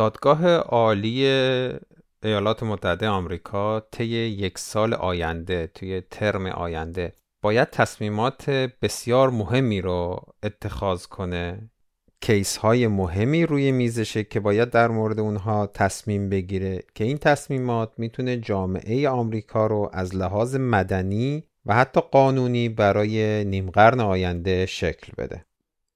دادگاه عالی ایالات متحده آمریکا طی یک سال آینده توی ترم آینده باید تصمیمات بسیار مهمی رو اتخاذ کنه. کیس های مهمی روی میزشه که باید در مورد اونها تصمیم بگیره که این تصمیمات می‌تونه جامعه آمریکا رو از لحاظ مدنی و حتی قانونی برای نیم قرن آینده شکل بده.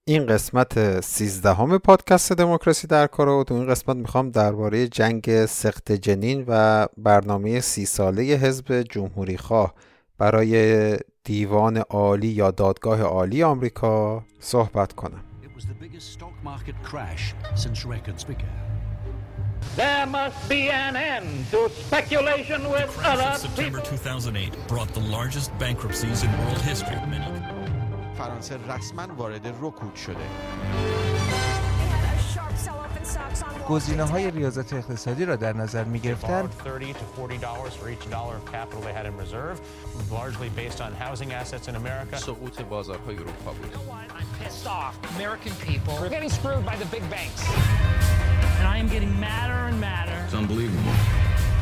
این قسمت سیزدهم پادکست دموکراسی در کار و تو این قسمت می‌خوام درباره جنگ سخت جنین و برنامه سی ساله حزب جمهوری خواه برای دیوان عالی یا دادگاه عالی آمریکا صحبت کنم. There must be an end to speculation with other September 2008 brought the largest bankruptcies in world history. فرانسه رسما وارد رکود شده. گزینه های ریاضت اقتصادی را در نظر می گرفتند سقوط بازارهای اروپا بود.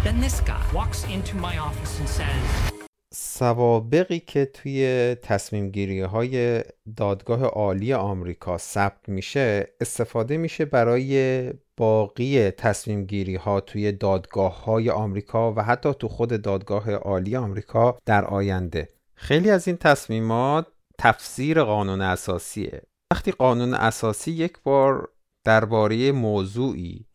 Then this guy walks into my office and says, سوابقی که توی تصمیم گیری های دادگاه عالی آمریکا ثبت میشه استفاده میشه برای باقی تصمیم گیری ها توی دادگاه های آمریکا و حتی تو خود دادگاه عالی آمریکا در آینده. خیلی از این تصمیمات تفسیر قانون اساسیه. وقتی قانون اساسی یک بار درباره موضوعی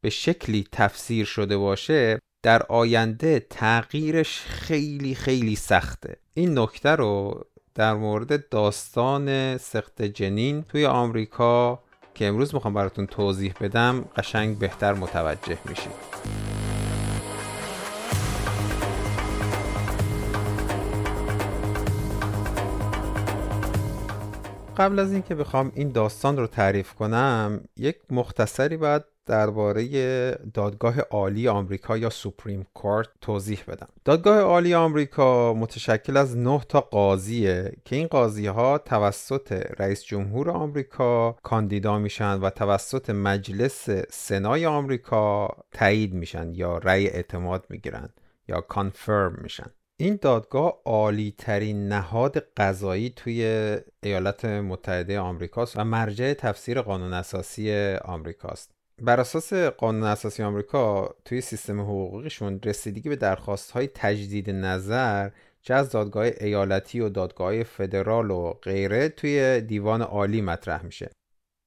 به شکلی تفسیر شده باشه در آینده تغییرش خیلی خیلی سخته. این نکته رو در مورد داستان سخت جنین توی آمریکا که امروز می‌خوام براتون توضیح بدم قشنگ بهتر متوجه میشید. قبل از اینکه بخوام این داستان رو تعریف کنم یک مختصری باید درباره دادگاه عالی آمریکا یا سوپریم کورت توضیح بدم. دادگاه عالی آمریکا متشکل از 9 تا قاضیه که این قاضی ها توسط رئیس جمهور آمریکا کاندیدا میشن و توسط مجلس سنای آمریکا تایید میشن یا رأی اعتماد می‌گیرن یا کانفرم میشن. این دادگاه عالی ترین نهاد قضایی توی ایالات متحده آمریکاست و مرجع تفسیر قانون اساسی آمریکاست. بر اساس قانون اساسی آمریکا توی سیستم حقوقیشون رسیدگی به درخواست های تجدید نظر چه از دادگاه ایالتی و دادگاه فدرال و غیره توی دیوان عالی مطرح میشه.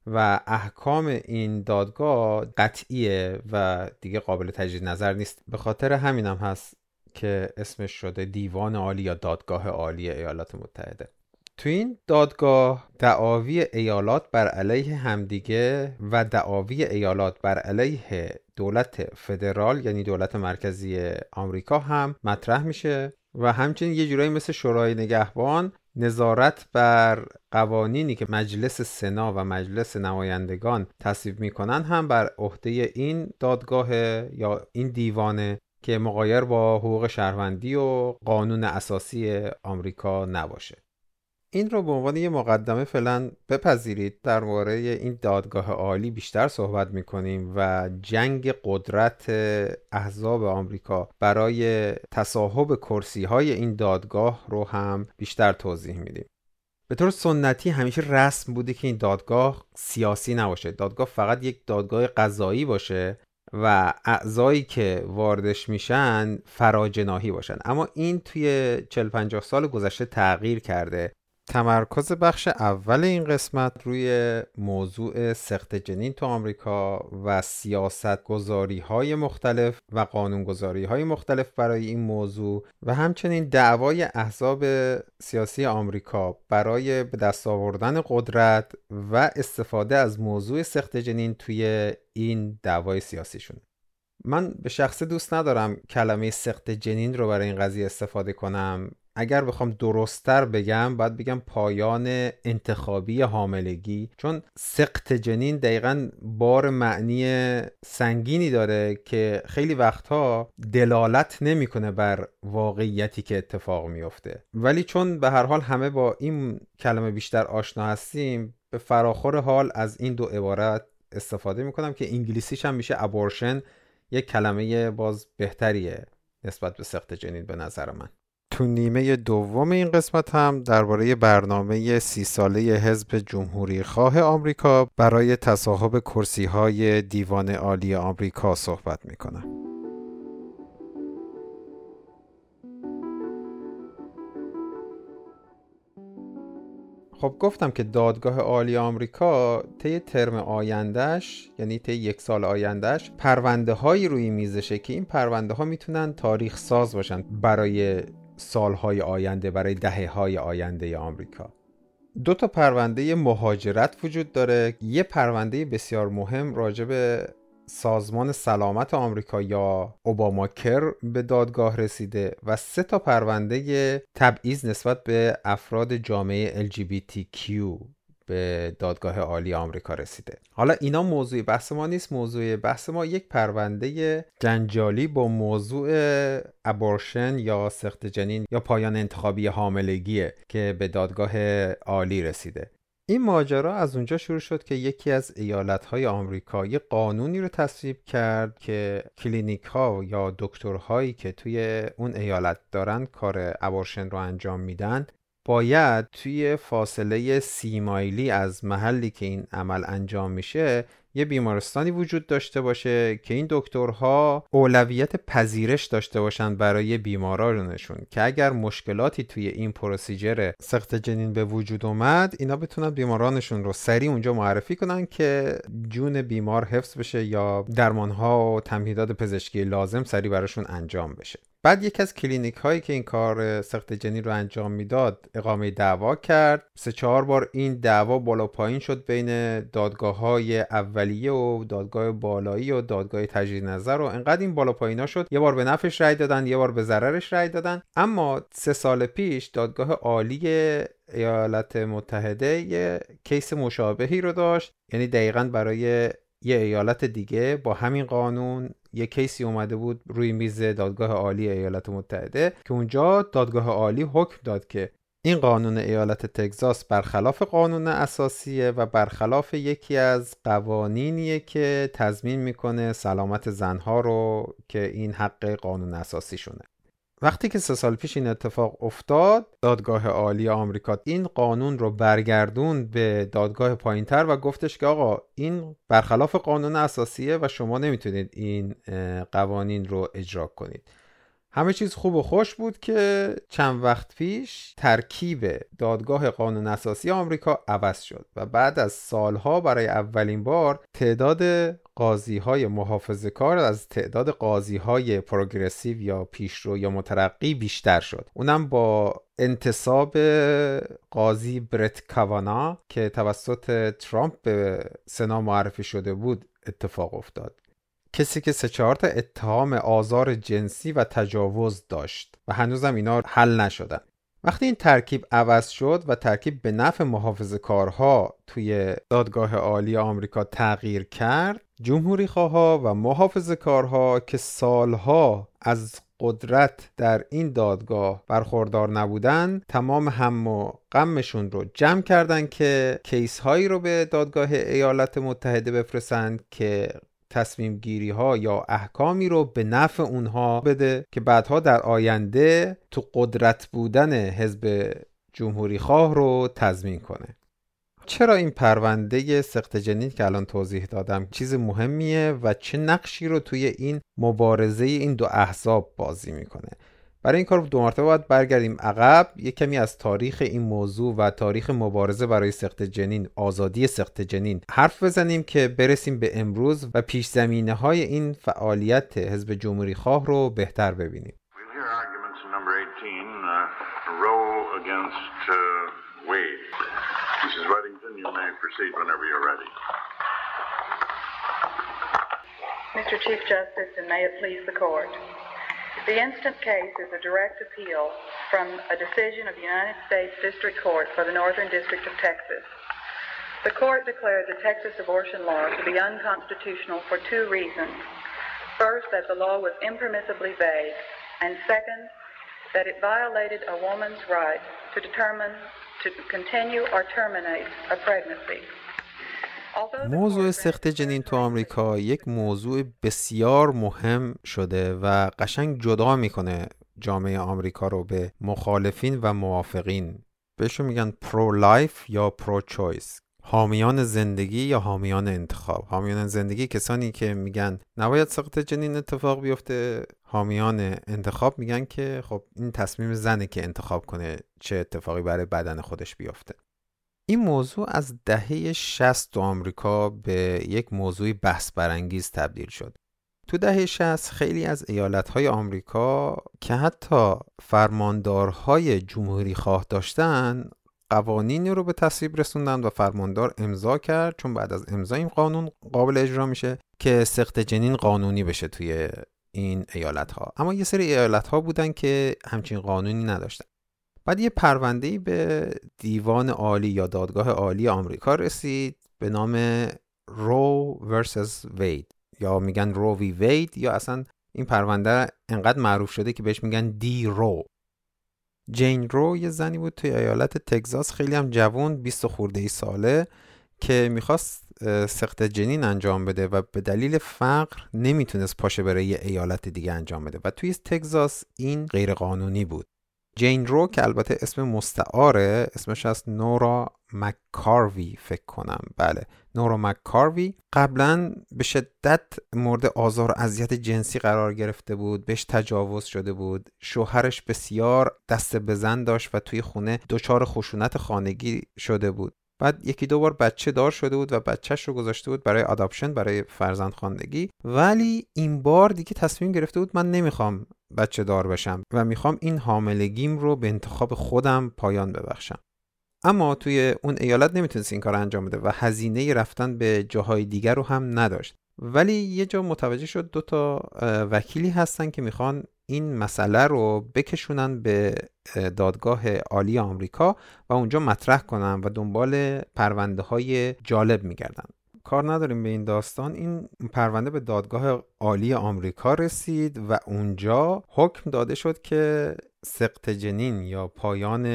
و احکام این دادگاه قطعیه و دیگه قابل تجدید نظر نیست. به خاطر همینم هست که اسمش شده دیوان عالی یا دادگاه عالی ایالات متحده. تو این دادگاه دعاوی ایالات بر علیه همدیگه و دعاوی ایالات بر علیه دولت فدرال یعنی دولت مرکزی آمریکا هم مطرح میشه و همچنین یه جورایی مثل شورای نگهبان نظارت بر قوانینی که مجلس سنا و مجلس نمایندگان تصویب می‌کنن هم بر عهده این دادگاه یا این دیوانه که مقایر با حقوق شهروندی و قانون اساسی آمریکا نباشه. این رو به عنوان یه مقدمه فعلا بپذیرید. در مورد این دادگاه عالی بیشتر صحبت می‌کنیم و جنگ قدرت احزاب آمریکا برای تصاحب کرسی های این دادگاه رو هم بیشتر توضیح میدیم. به طور سنتی همیشه رسم بوده که این دادگاه سیاسی نباشه. دادگاه فقط یک دادگاه قضایی باشه. و اعضایی که واردش میشن فراجناهی باشن. اما این توی 40 50 سال گذشته تغییر کرده. تمرکز بخش اول این قسمت روی موضوع سخت جنین تو آمریکا و سیاست گذاری های مختلف و قانون گذاری های مختلف برای این موضوع و همچنین دعوای احزاب سیاسی آمریکا برای به دست آوردن قدرت و استفاده از موضوع سخت جنین توی این دعوای سیاسیشون. من به شخص دوست ندارم کلمه سخت جنین رو برای این قضیه استفاده کنم. اگر بخوام درستتر بگم باید بگم پایان انتخابی حاملگی. چون سقط جنین دقیقا بار معنی سنگینی داره که خیلی وقتها دلالت نمی‌کنه بر واقعیتی که اتفاق میفته ولی چون به هر حال همه با این کلمه بیشتر آشنا هستیم به فراخور حال از این دو عبارت استفاده می‌کنم که انگلیسیش هم میشه ابورشن یک کلمه باز بهتریه نسبت به سخت جنین به نظر من. تو نیمه دوم این قسمت هم درباره برنامه سی ساله حزب جمهوری خواه آمریکا برای تصاحب کرسی های دیوان عالی آمریکا صحبت می‌کنم. خب گفتم که دادگاه عالی آمریکا طی ترم آیندهش یعنی طی یک سال آیندهش پرونده هایی روی میزشه که این پرونده ها می‌تونن تاریخ ساز باشن برای سالهای آینده برای دهه های آینده آمریکا. دو تا پرونده مهاجرت وجود داره. یه پرونده بسیار مهم راجع به سازمان سلامت آمریکا یا اوباما کر به دادگاه رسیده و سه تا پرونده تبعیض نسبت به افراد جامعه LGBTQ به دادگاه عالی آمریکا رسیده. حالا اینا موضوع بحث ما نیست. موضوع بحث ما یک پرونده جنجالی با موضوع ابورشن یا سخت جنین یا پایان انتخابی حاملگیه که به دادگاه عالی رسیده. این ماجرا از اونجا شروع شد که یکی از ایالتهای آمریکا یه قانونی رو تصویب کرد که کلینیک ها یا دکترهایی که توی اون ایالت دارن کار ابورشن رو انجام میدن باید توی فاصله سی مایلی از محلی که این عمل انجام میشه یه بیمارستانی وجود داشته باشه که این دکترها اولویت پذیرش داشته باشن برای بیمارانشون که اگر مشکلاتی توی این پروسیجر سخت جنین به وجود اومد اینا بتونن بیمارانشون رو سریع اونجا معرفی کنن که جون بیمار حفظ بشه یا درمانها و تمهیدات پزشکی لازم سریع براشون انجام بشه. بعد یکی از کلینیک هایی که این کار سقط جنین رو انجام می‌داد اقامه دعوا کرد. سه چهار بار این دعوا بالا پایین شد بین دادگاه های اولیه و دادگاه بالایی و دادگاه تجدید نظر و انقدر این بالا پایینا شد. یه بار به نفعش رأی دادن یه بار به ضررش رأی دادن. اما سه سال پیش دادگاه عالی ایالات متحده یه case مشابهی رو داشت. یعنی دقیقا برای یه ایالت دیگه با همین قانون یه کیسی اومده بود روی میز دادگاه عالی ایالات متحده که اونجا دادگاه عالی حکم داد که این قانون ایالت تگزاس برخلاف قانون اساسیه و برخلاف یکی از قوانینیه که تضمین می‌کنه سلامت زنها رو که این حق قانون اساسی شونه وقتی که سه سال پیش این اتفاق افتاد دادگاه عالی آمریکا این قانون رو برگردون به دادگاه پایینتر و گفتش که آقا این برخلاف قانون اساسیه و شما نمی‌تونید این قوانین رو اجرا کنید. همه چیز خوب و خوش بود که چند وقت پیش ترکیب دادگاه قانون اساسی آمریکا عوض شد و بعد از سالها برای اولین بار تعداد قاضی های محافظه کار از تعداد قاضی های پروگرسیو یا پیشرو یا مترقی بیشتر شد. اونم با انتصاب قاضی برت کاوانا که توسط ترامپ به سنا معرفی شده بود اتفاق افتاد. کسی که سه چهار تا اتهام آزار جنسی و تجاوز داشت و هنوزم اینا حل نشدن. وقتی این ترکیب عوض شد و ترکیب به نفع محافظ کارها توی دادگاه عالی آمریکا تغییر کرد جمهوری خواه و محافظ کارها که سالها از قدرت در این دادگاه برخوردار نبودن تمام هم و غمشون رو جمع کردن که کیس هایی رو به دادگاه ایالات متحده بفرستند که تصمیم گیری ها یا احکامی رو به نفع اونها بده که بعدها در آینده تو قدرت بودن حزب جمهوری خواه رو تضمین کنه. چرا این پرونده سخت جنین که الان توضیح دادم چیز مهمیه و چه نقشی رو توی این مبارزه این دو احزاب بازی می‌کنه؟ برای این کار دو مرتبه باید برگردیم عقب یک کمی از تاریخ این موضوع و تاریخ مبارزه برای سخت جنین آزادی سخت جنین حرف بزنیم که برسیم به امروز و پیش زمینه های این فعالیت حزب جمهوری خواه رو بهتر ببینیم Mr. Chief Justice, and may it please the court. The instant case is a direct appeal from a decision of the United States District Court for the Northern District of Texas. The court declared the Texas abortion law to be unconstitutional for two reasons. First, that the law was impermissibly vague, and second, that it violated a woman's right to determine to continue or terminate a pregnancy. موضوع سقط جنین تو آمریکا یک موضوع بسیار مهم شده و قشنگ جدا می‌کنه جامعه آمریکا رو به مخالفین و موافقین. بهشون میگن pro-life یا pro-choice حامیان زندگی یا حامیان انتخاب. حامیان زندگی کسانی که میگن نباید سقط جنین اتفاق بیفته حامیان انتخاب میگن که خب این تصمیم زنه که انتخاب کنه چه اتفاقی برای بدن خودش بیفته. این موضوع از دهه 60 تو آمریکا به یک موضوع بحث برانگیز تبدیل شد. تو دهه 60 خیلی از ایالتهای آمریکا که حتی فرماندارهای جمهوری خواه داشتن قوانینی رو به تصویب رسوندن و فرماندار امضا کرد چون بعد از امضا این قانون قابل اجرا میشه که سخت جنین قانونی بشه توی این ایالت ها اما یه سری ایالت ها بودن که همچین قانونی نداشتن. بعد یه پرونده به دیوان عالی یا دادگاه عالی آمریکا رسید به نام رو ورسس وید یا میگن رو وی وید یا اصلا این پرونده انقدر معروف شده که بهش میگن دی رو جین رو یه زنی بود توی ایالت تگزاس خیلی هم جوان 20 خورده ای ساله که می‌خواست سخت جنین انجام بده و به دلیل فقر نمی‌تونست پاشه برای یه ایالت دیگه انجام بده. و توی تگزاس این غیر قانونی بود. جین رو که البته اسم مستعاره اسمش از نورا مکاروی فکر کنم. بله نورا مکاروی قبلا به شدت مورد آزار و اذیت جنسی قرار گرفته بود بهش تجاوز شده بود. شوهرش بسیار دست بزن داشت و توی خونه دچار خشونت خانگی شده بود. بعد یکی دو بار بچه دار شده بود و بچهش رو گذاشته بود برای آداپشن برای فرزند خواندگی ولی این بار دیگه تصمیم گرفته بود من نمی‌خوام بچه دار بشم و می‌خوام این حاملگیم رو به انتخاب خودم پایان ببخشم. اما توی اون ایالت نمی‌تونست این کار انجام بده و هزینه رفتن به جاهای دیگر رو هم نداشت. ولی یه جا متوجه شد دو تا وکیلی هستن که می‌خوان این مسئله رو بکشونن به دادگاه عالی آمریکا و اونجا مطرح کنن و دنبال پرونده های جالب میگردن. کار نداریم به این داستان. این پرونده به دادگاه عالی آمریکا رسید و اونجا حکم داده شد که سقط جنین یا پایان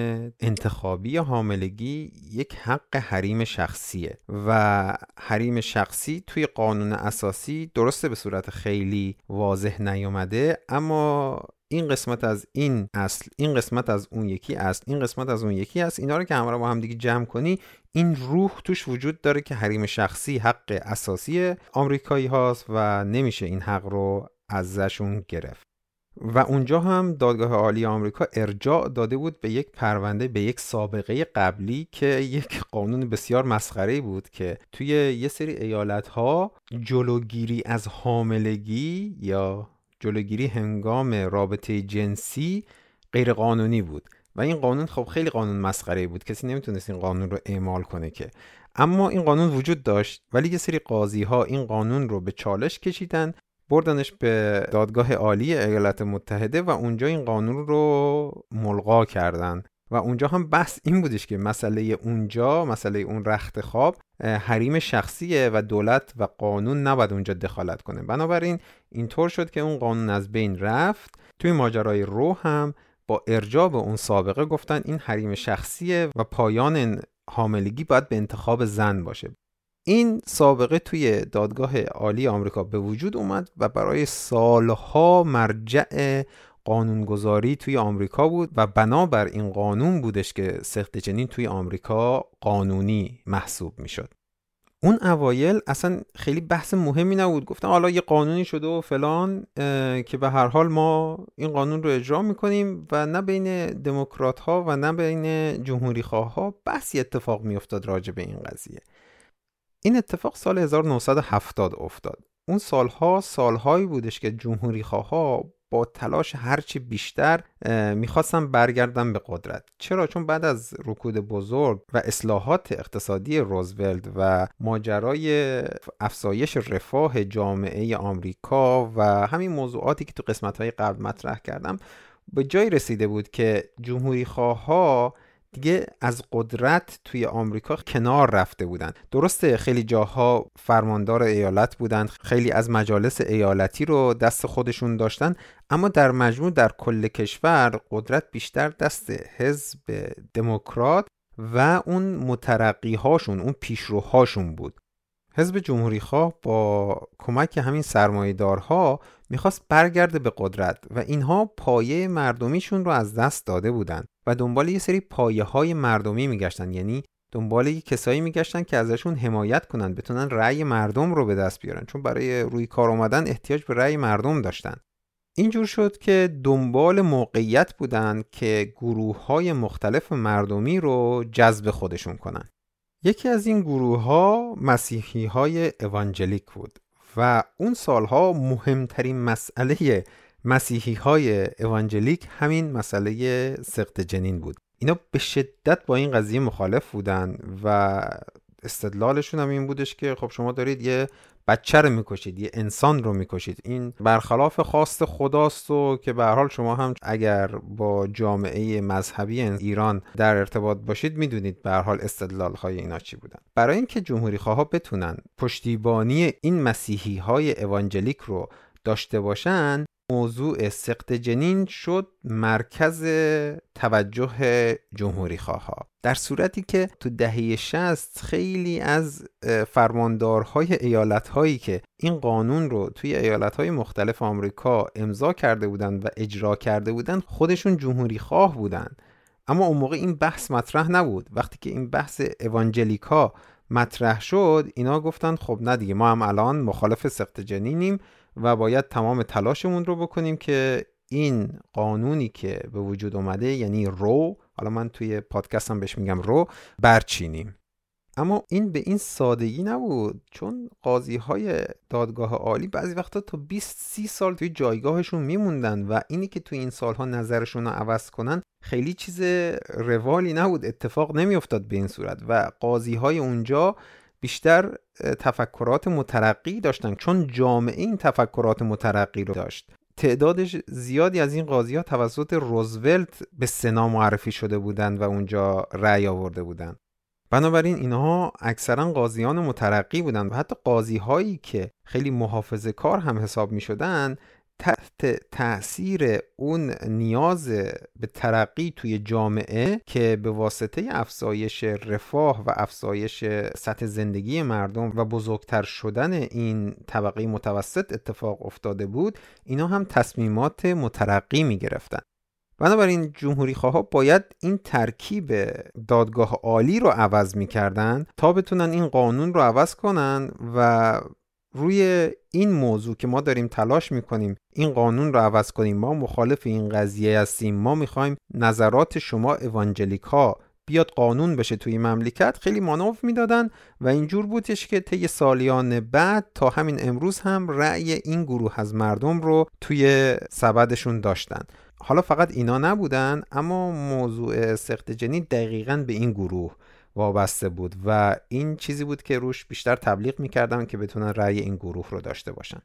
انتخابی حاملگی یک حق حریم شخصیه و حریم شخصی توی قانون اساسی درسته به صورت خیلی واضح نیومده اما این قسمت از این اصل این قسمت از اون یکی است این قسمت از اون یکی است اینا رو که همراه با هم دیگه جمع کنی این روح توش وجود داره که حریم شخصی حق اساسی آمریکایی هاست و نمیشه این حق رو ازشون گرفت. و اونجا هم دادگاه عالی آمریکا ارجاع داده بود به یک پرونده به یک سابقه قبلی که یک قانون بسیار مسخره بود که توی یه سری ایالت ها جلوگیری از حاملگی یا جلوگیری هنگام رابطه جنسی غیر قانونی بود. و این قانون خب خیلی قانون مسخره بود. کسی نمی‌تونست این قانون رو اعمال کنه که. اما این قانون وجود داشت. ولی یه سری قاضی ها این قانون رو به چالش کشیدن بردنش به دادگاه عالی ایالات متحده و اونجا این قانون رو ملغا کردن. و اونجا هم بحث این بودش که مسئله اونجا مسئله اون رخت خواب حریم شخصیه و دولت و قانون نباید اونجا دخالت کنه. بنابراین اینطور شد که اون قانون از بین رفت. توی ماجرای رو هم با ارجاع به اون سابقه گفتن این حریم شخصیه و پایان حاملگی باید به انتخاب زن باشه. این سابقه توی دادگاه عالی آمریکا به وجود اومد و برای سالها مرجع قانونگذاری توی آمریکا بود و بنابر این قانون بودش که سخت جنین توی آمریکا قانونی محسوب می‌شد. اون اوایل اصلا خیلی بحث مهمی نبود. گفتن حالا یه قانونی شده و فلان که به هر حال ما این قانون رو اجرا می‌کنیم و نه بین دموکرات ها و نه بین جمهوری خواه ها بحثی اتفاق میافتاد راجع به این قضیه. این اتفاق سال 1970 افتاد. اون سالها سالهایی بودش که جمهوری خواه با تلاش هرچی بیشتر می‌خواستن برگردن به قدرت. چرا؟ چون بعد از رکود بزرگ و اصلاحات اقتصادی روزولت و ماجرای افزایش رفاه جامعه آمریکا و همین موضوعاتی که تو قسمت های قبل مطرح کردم به جای رسیده بود که جمهوری خواه دیگه از قدرت توی آمریکا کنار رفته بودن. درسته خیلی جاها فرماندار ایالت بودن خیلی از مجالس ایالتی رو دست خودشون داشتن اما در مجموع در کل کشور قدرت بیشتر دست حزب دموکرات و اون مترقی هاشون اون پیشروهاشون بود. حزب جمهوری خواه با کمک همین سرمایهدارها می‌خواست برگرده به قدرت و اینها پایه مردمیشون رو از دست داده بودند و دنبال یه سری پایه های مردمی میگشتن. یعنی دنبال یه کسایی میگشتن که ازشون حمایت کنن بتونن رأی مردم رو به دست بیارن. چون برای روی کار اومدن احتیاج به رأی مردم داشتن. اینجور شد که دنبال موقعیت بودن که گروه های مختلف مردمی رو جذب خودشون کنن. یکی از این گروه ها مسیحی های بود و اون سالها مهمترین مسئله مسیحی های اوانجلیک همین مسئله سقط جنین بود. اینا به شدت با این قضیه مخالف بودن و استدلالشون هم این بودش که خب شما دارید یه بچه رو می‌کشید یه انسان رو می‌کشید. این برخلاف خواست خداست و که به حال شما هم اگر با جامعه مذهبی ایران در ارتباط باشید می‌دونید به حال استدلال های اینا چی بودن. برای اینکه جمهوری خواه بتونن پشتیبانی این مسیحی های اوانجلیک رو داشته باشن موضوع سقط جنین شد مرکز توجه جمهوری خواه در صورتی که تو دهه 60 خیلی از فرماندارهای ایالت هایی که این قانون رو توی ایالت های مختلف آمریکا امضا کرده بودند و اجرا کرده بودند خودشون جمهوری خواه بودند. اما اون موقع این بحث مطرح نبود. وقتی که این بحث اوانجلیکا مطرح شد اینا گفتن خب نه دیگه ما هم الان مخالف سقط جنینیم. و باید تمام تلاشمون رو بکنیم که این قانونی که به وجود اومده یعنی رو حالا من توی پادکستم بهش میگم رو برچینیم. اما این به این سادگی نبود چون قاضی های دادگاه عالی بعضی وقتا تا 20 30 سال توی جایگاهشون میموندن و اینی که توی این سالها نظرشون رو عوض کنن خیلی چیز روالی نبود اتفاق نمیافتاد به این صورت و قاضی های اونجا بیشتر تفکرات مترقی داشتن چون جامعه این تفکرات مترقی رو داشت. تعدادش زیادی از این قاضی ها توسط روزولت به سنا معرفی شده بودند و اونجا رأی آورده بودند. بنابراین اینها اکثرا قاضیان مترقی بودند و حتی قاضی هایی که خیلی محافظه کار هم حساب می شدن تحت تاثیر اون نیاز به ترقی توی جامعه که به واسطه افزایش رفاه و افزایش سطح زندگی مردم و بزرگتر شدن این طبقه متوسط اتفاق افتاده بود اینا هم تصمیمات مترقی می گرفتن. بنابراین جمهوری خواه باید این ترکیب دادگاه عالی رو عوض می‌کردن تا بتونن این قانون رو عوض کنن و روی این موضوع که ما داریم تلاش می‌کنیم این قانون رو عوض کنیم ما مخالف این قضیه هستیم ما می‌خوایم نظرات شما اوانجلیکا بیاد قانون بشه توی مملکت خیلی مانور می‌دادن و اینجور بودش که طی سالیان بعد تا همین امروز هم رأی این گروه از مردم رو توی سبدشون داشتن. حالا فقط اینا نبودن اما موضوع سخت جنی دقیقا به این گروه. وابسته بود و این چیزی بود که روش بیشتر تبلیغ می‌کردن که بتونن رأی این گروه رو داشته باشن.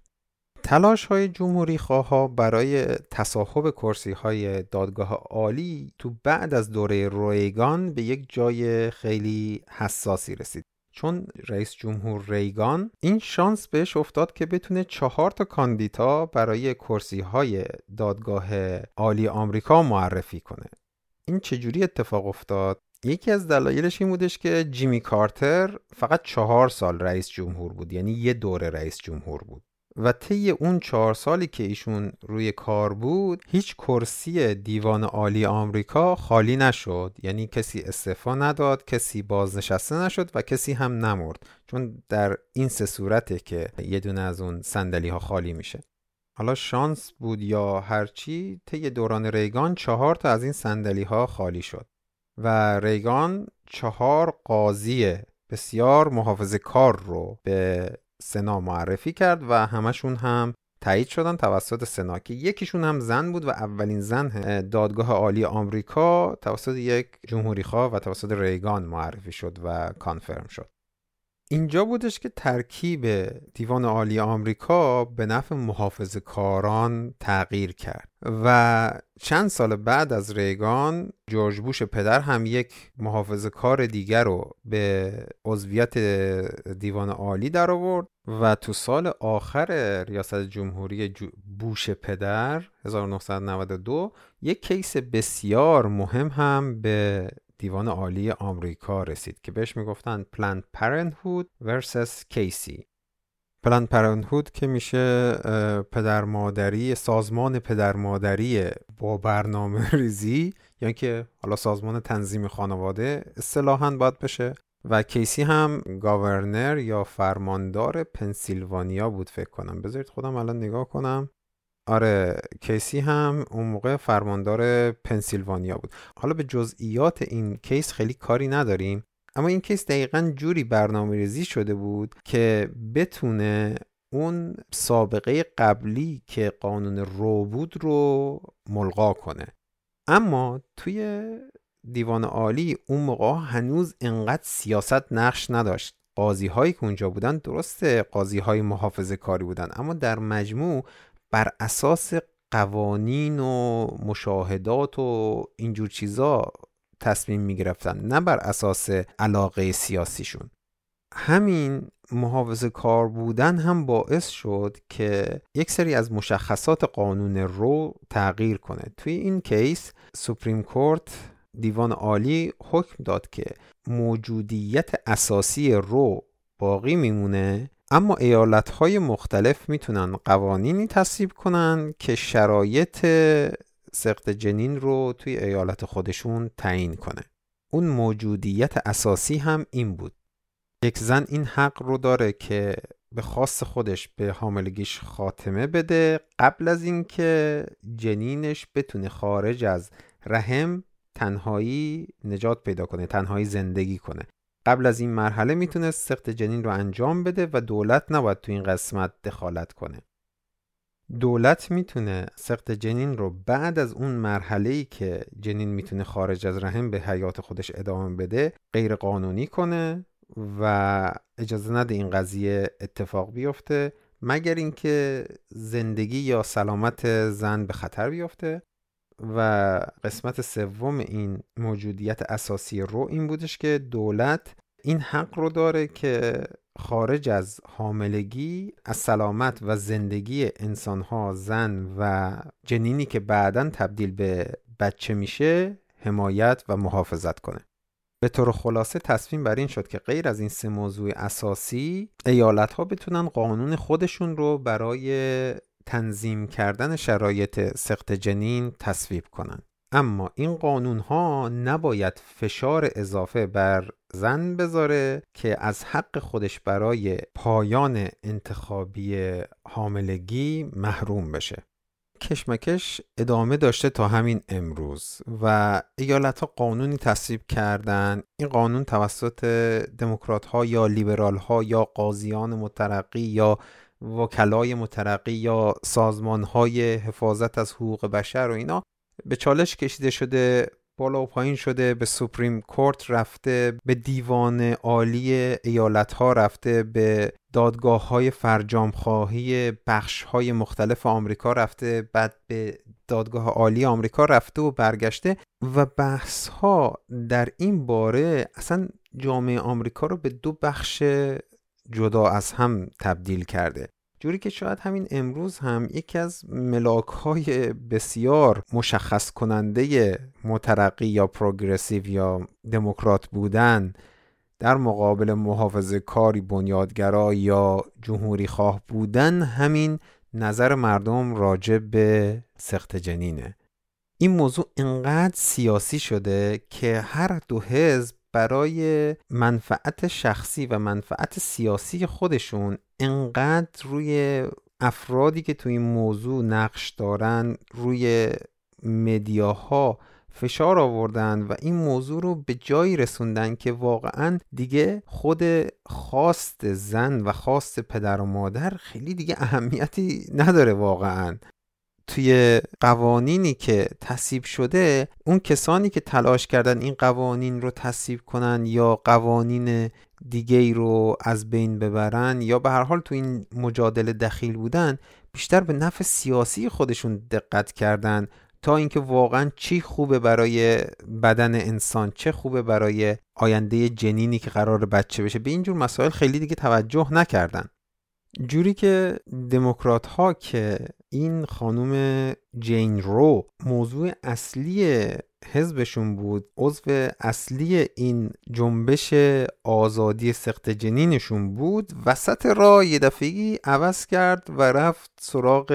تلاش های جمهوری خواه برای تصاحب کرسی های دادگاه عالی تو بعد از دوره ریگان به یک جای خیلی حساسی رسید. چون رئیس جمهور ریگان این شانس بهش افتاد که بتونه چهار تا کاندیدا برای کرسی های دادگاه عالی آمریکا معرفی کنه. این چجوری اتفاق افتاد؟ یکی از دلایلش این بودش که جیمی کارتر فقط چهار سال رئیس جمهور بود یعنی یه دوره رئیس جمهور بود. و طی اون چهار سالی که ایشون روی کار بود هیچ کرسی دیوان عالی آمریکا خالی نشد. یعنی کسی استعفا نداد کسی بازنشسته نشد و کسی هم نمرد. چون در این سه صورته که یه دونه از اون سندلی ها خالی میشه. حالا شانس بود یا هرچی طی دوران ریگان چهار تا از این سندلی ها خالی شد. و ریگان چهار قاضی بسیار محافظ کار رو به سنا معرفی کرد و همشون هم تایید شدن توسط سنا که یکیشون هم زن بود و اولین زن دادگاه عالی آمریکا توسط یک جمهوری خواه و توسط ریگان معرفی شد و کانفرم شد. اینجا بودش که ترکیب دیوان عالی آمریکا به نفع محافظ کاران تغییر کرد و چند سال بعد از ریگان جورج بوش پدر هم یک محافظ کار دیگر رو به عضویت دیوان عالی در آورد و تو سال آخر ریاست جمهوری بوش پدر 1992 یک کیس بسیار مهم هم به دیوان عالی آمریکا رسید که بهش می‌گفتن پلان پرنتهود ورسس کیسی پلان پرنتهود که میشه پدر مادری سازمان پدر مادری با برنامه ریزی یا که حالا سازمان تنظیم خانواده اصطلاحا باید بشه. و کیسی هم گاورنر یا فرماندار پنسیلوانیا بود فکر کنم. بذارید خودم الان نگاه کنم. آره کیسی هم اون موقع فرماندار پنسیلوانیا بود. حالا به جزئیات این کیس خیلی کاری نداریم اما این کیس دقیقا جوری برنامه ریزی شده بود که بتونه اون سابقه قبلی که قانون رو بود رو ملغا کنه. اما توی دیوان عالی اون موقع هنوز انقدر سیاست نقش نداشت. قاضی هایی که اونجا بودن درسته قاضی های محافظ کاری بودن اما در مجموع بر اساس قوانین و مشاهدات و اینجور چیزا تصمیم می گرفتن نه بر اساس علاقه سیاسیشون. همین محافظ کار بودن هم باعث شد که یک سری از مشخصات قانون رو تغییر کنه. توی این کیس سوپریم کورت دیوان عالی حکم داد که موجودیت اساسی رو باقی میمونه اما ایالت مختلف می‌تونن قوانینی تصویب کنن که شرایط سقط جنین رو توی ایالت خودشون تعیین کنه. اون موجودیت اساسی هم این بود. یک زن این حق رو داره که به خاص خودش به حاملگیش خاتمه بده قبل از اینکه جنینش بتونه خارج از رحم تنهایی نجات پیدا کنه تنهایی زندگی کنه. قبل از این مرحله می‌تونه سخت جنین رو انجام بده و دولت نباید تو این قسمت دخالت کنه. دولت می‌تونه سخت جنین رو بعد از اون مرحله ای که جنین می‌تونه خارج از رحم به حیات خودش ادامه بده غیر قانونی کنه و اجازه نده این قضیه اتفاق بیفته مگر اینکه زندگی یا سلامت زن به خطر بیفته. و قسمت سوم این موجودیت اساسی رو این بودش که دولت این حق رو داره که خارج از حاملگی از سلامت و زندگی انسانها زن و جنینی که بعدا تبدیل به بچه میشه حمایت و محافظت کنه. به طور خلاصه تصمیم بر این شد که غیر از این سه موضوع اساسی ایالت ها بتونن قانون خودشون رو برای تنظیم کردن شرایط سخت جنین تصویب کنند. اما این قانون ها نباید فشار اضافه بر زن بذاره که از حق خودش برای پایان انتخابی حاملگی محروم بشه کشمکش ادامه داشته تا همین امروز و ایالت ها قانونی تصویب کردن این قانون توسط دموکرات ها یا لیبرال ها یا قاضیان مترقی یا وکلای مترقی یا سازمان های حفاظت از حقوق بشر و اینا به چالش کشیده شده بالا و پایین شده به سوپریم کورت رفته به دیوان عالی ایالت ها رفته به دادگاه های فرجام خواهی بخش های مختلف آمریکا رفته بعد به دادگاه عالی آمریکا رفته و برگشته و بحث ها در این باره اصلا جامعه آمریکا رو به دو بخش جدا از هم تبدیل کرده. جوری که شاید همین امروز هم یکی از ملاک های بسیار مشخص کننده مترقی یا پروگرسیو یا دموکرات بودن در مقابل محافظ کاری بنیادگرا یا جمهوری خواه بودن همین نظر مردم راجع به سخت جنینه. این موضوع انقدر سیاسی شده که هر دو حزب برای منفعت شخصی و منفعت سیاسی خودشون انقدر روی افرادی که تو این موضوع نقش دارن روی مدیاها فشار آوردن و این موضوع رو به جایی رسوندن که واقعا دیگه خود خواست زن و خواست پدر و مادر خیلی دیگه اهمیتی نداره واقعا. توی قوانینی که تصیب شده اون کسانی که تلاش کردن این قوانین رو تصیب کنن یا قوانین دیگه ای رو از بین ببرن یا به هر حال تو این مجادله دخیل بودن بیشتر به نفع سیاسی خودشون دقت کردن تا اینکه واقعا چی خوبه برای بدن انسان چه خوبه برای آینده جنینی که قرار بچه بشه. به اینجور مسائل خیلی دیگه توجه نکردن. جوری که دموکرات ها که این خانم جین رو موضوع اصلی حزبشون بود عضو اصلی این جنبش آزادی سخت جنینشون بود. وسط راه یه دفعی عوض کرد و رفت سراغ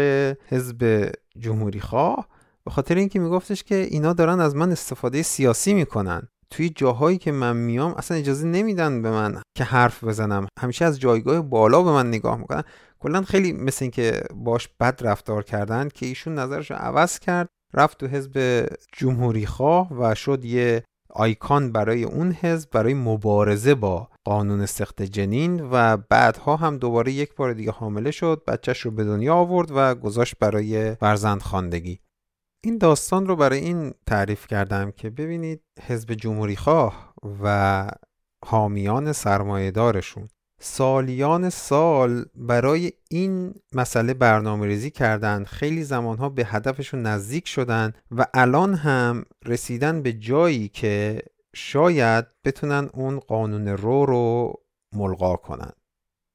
حزب جمهوری خواه به خاطر اینکه میگفتش که اینا دارن از من استفاده سیاسی می‌کنن. توی جاهایی که من میام اصلا اجازه نمیدن به من که حرف بزنم. همیشه از جایگاه بالا به من نگاه می‌کنن. کلا خیلی مثل اینکه باش بد رفتار کردن که ایشون نظرش عوض کرد رفت تو حزب جمهوری خواه و شد یه آیکان برای اون حزب برای مبارزه با قانون سخت جنین و بعدها هم دوباره یک بار دیگه حامله شد بچهش رو به دنیا آورد و گذاشت برای فرزند خاندگی این داستان رو برای این تعریف کردم که ببینید حزب جمهوری خواه و حامیان سرمایهدارشون سالیان سال برای این مسئله برنامه ریزی کردن خیلی زمانها به هدفشون نزدیک شدن و الان هم رسیدن به جایی که شاید بتونن اون قانون رو رو ملغا کنن.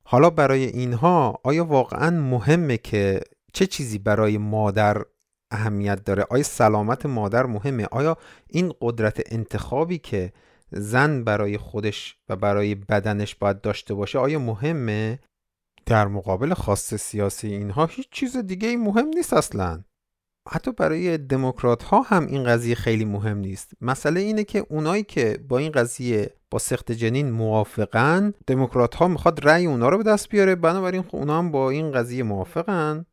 حالا برای اینها آیا واقعا مهمه که چه چیزی برای مادر اهمیت داره. آیا سلامت مادر مهمه؟ آیا این قدرت انتخابی که زن برای خودش و برای بدنش باید داشته باشه آیا مهمه؟ در مقابل خاص سیاسی اینها هیچ چیز دیگه مهم نیست اصلا. حتی برای دموکرات ها هم این قضیه خیلی مهم نیست. مسئله اینه که اونایی که با این قضیه با سخت جنین موافقن دموکرات ها می‌خواد رأی اونا رو به دست بیاره. بنابراین خب اونا هم با این قضیه موافقن.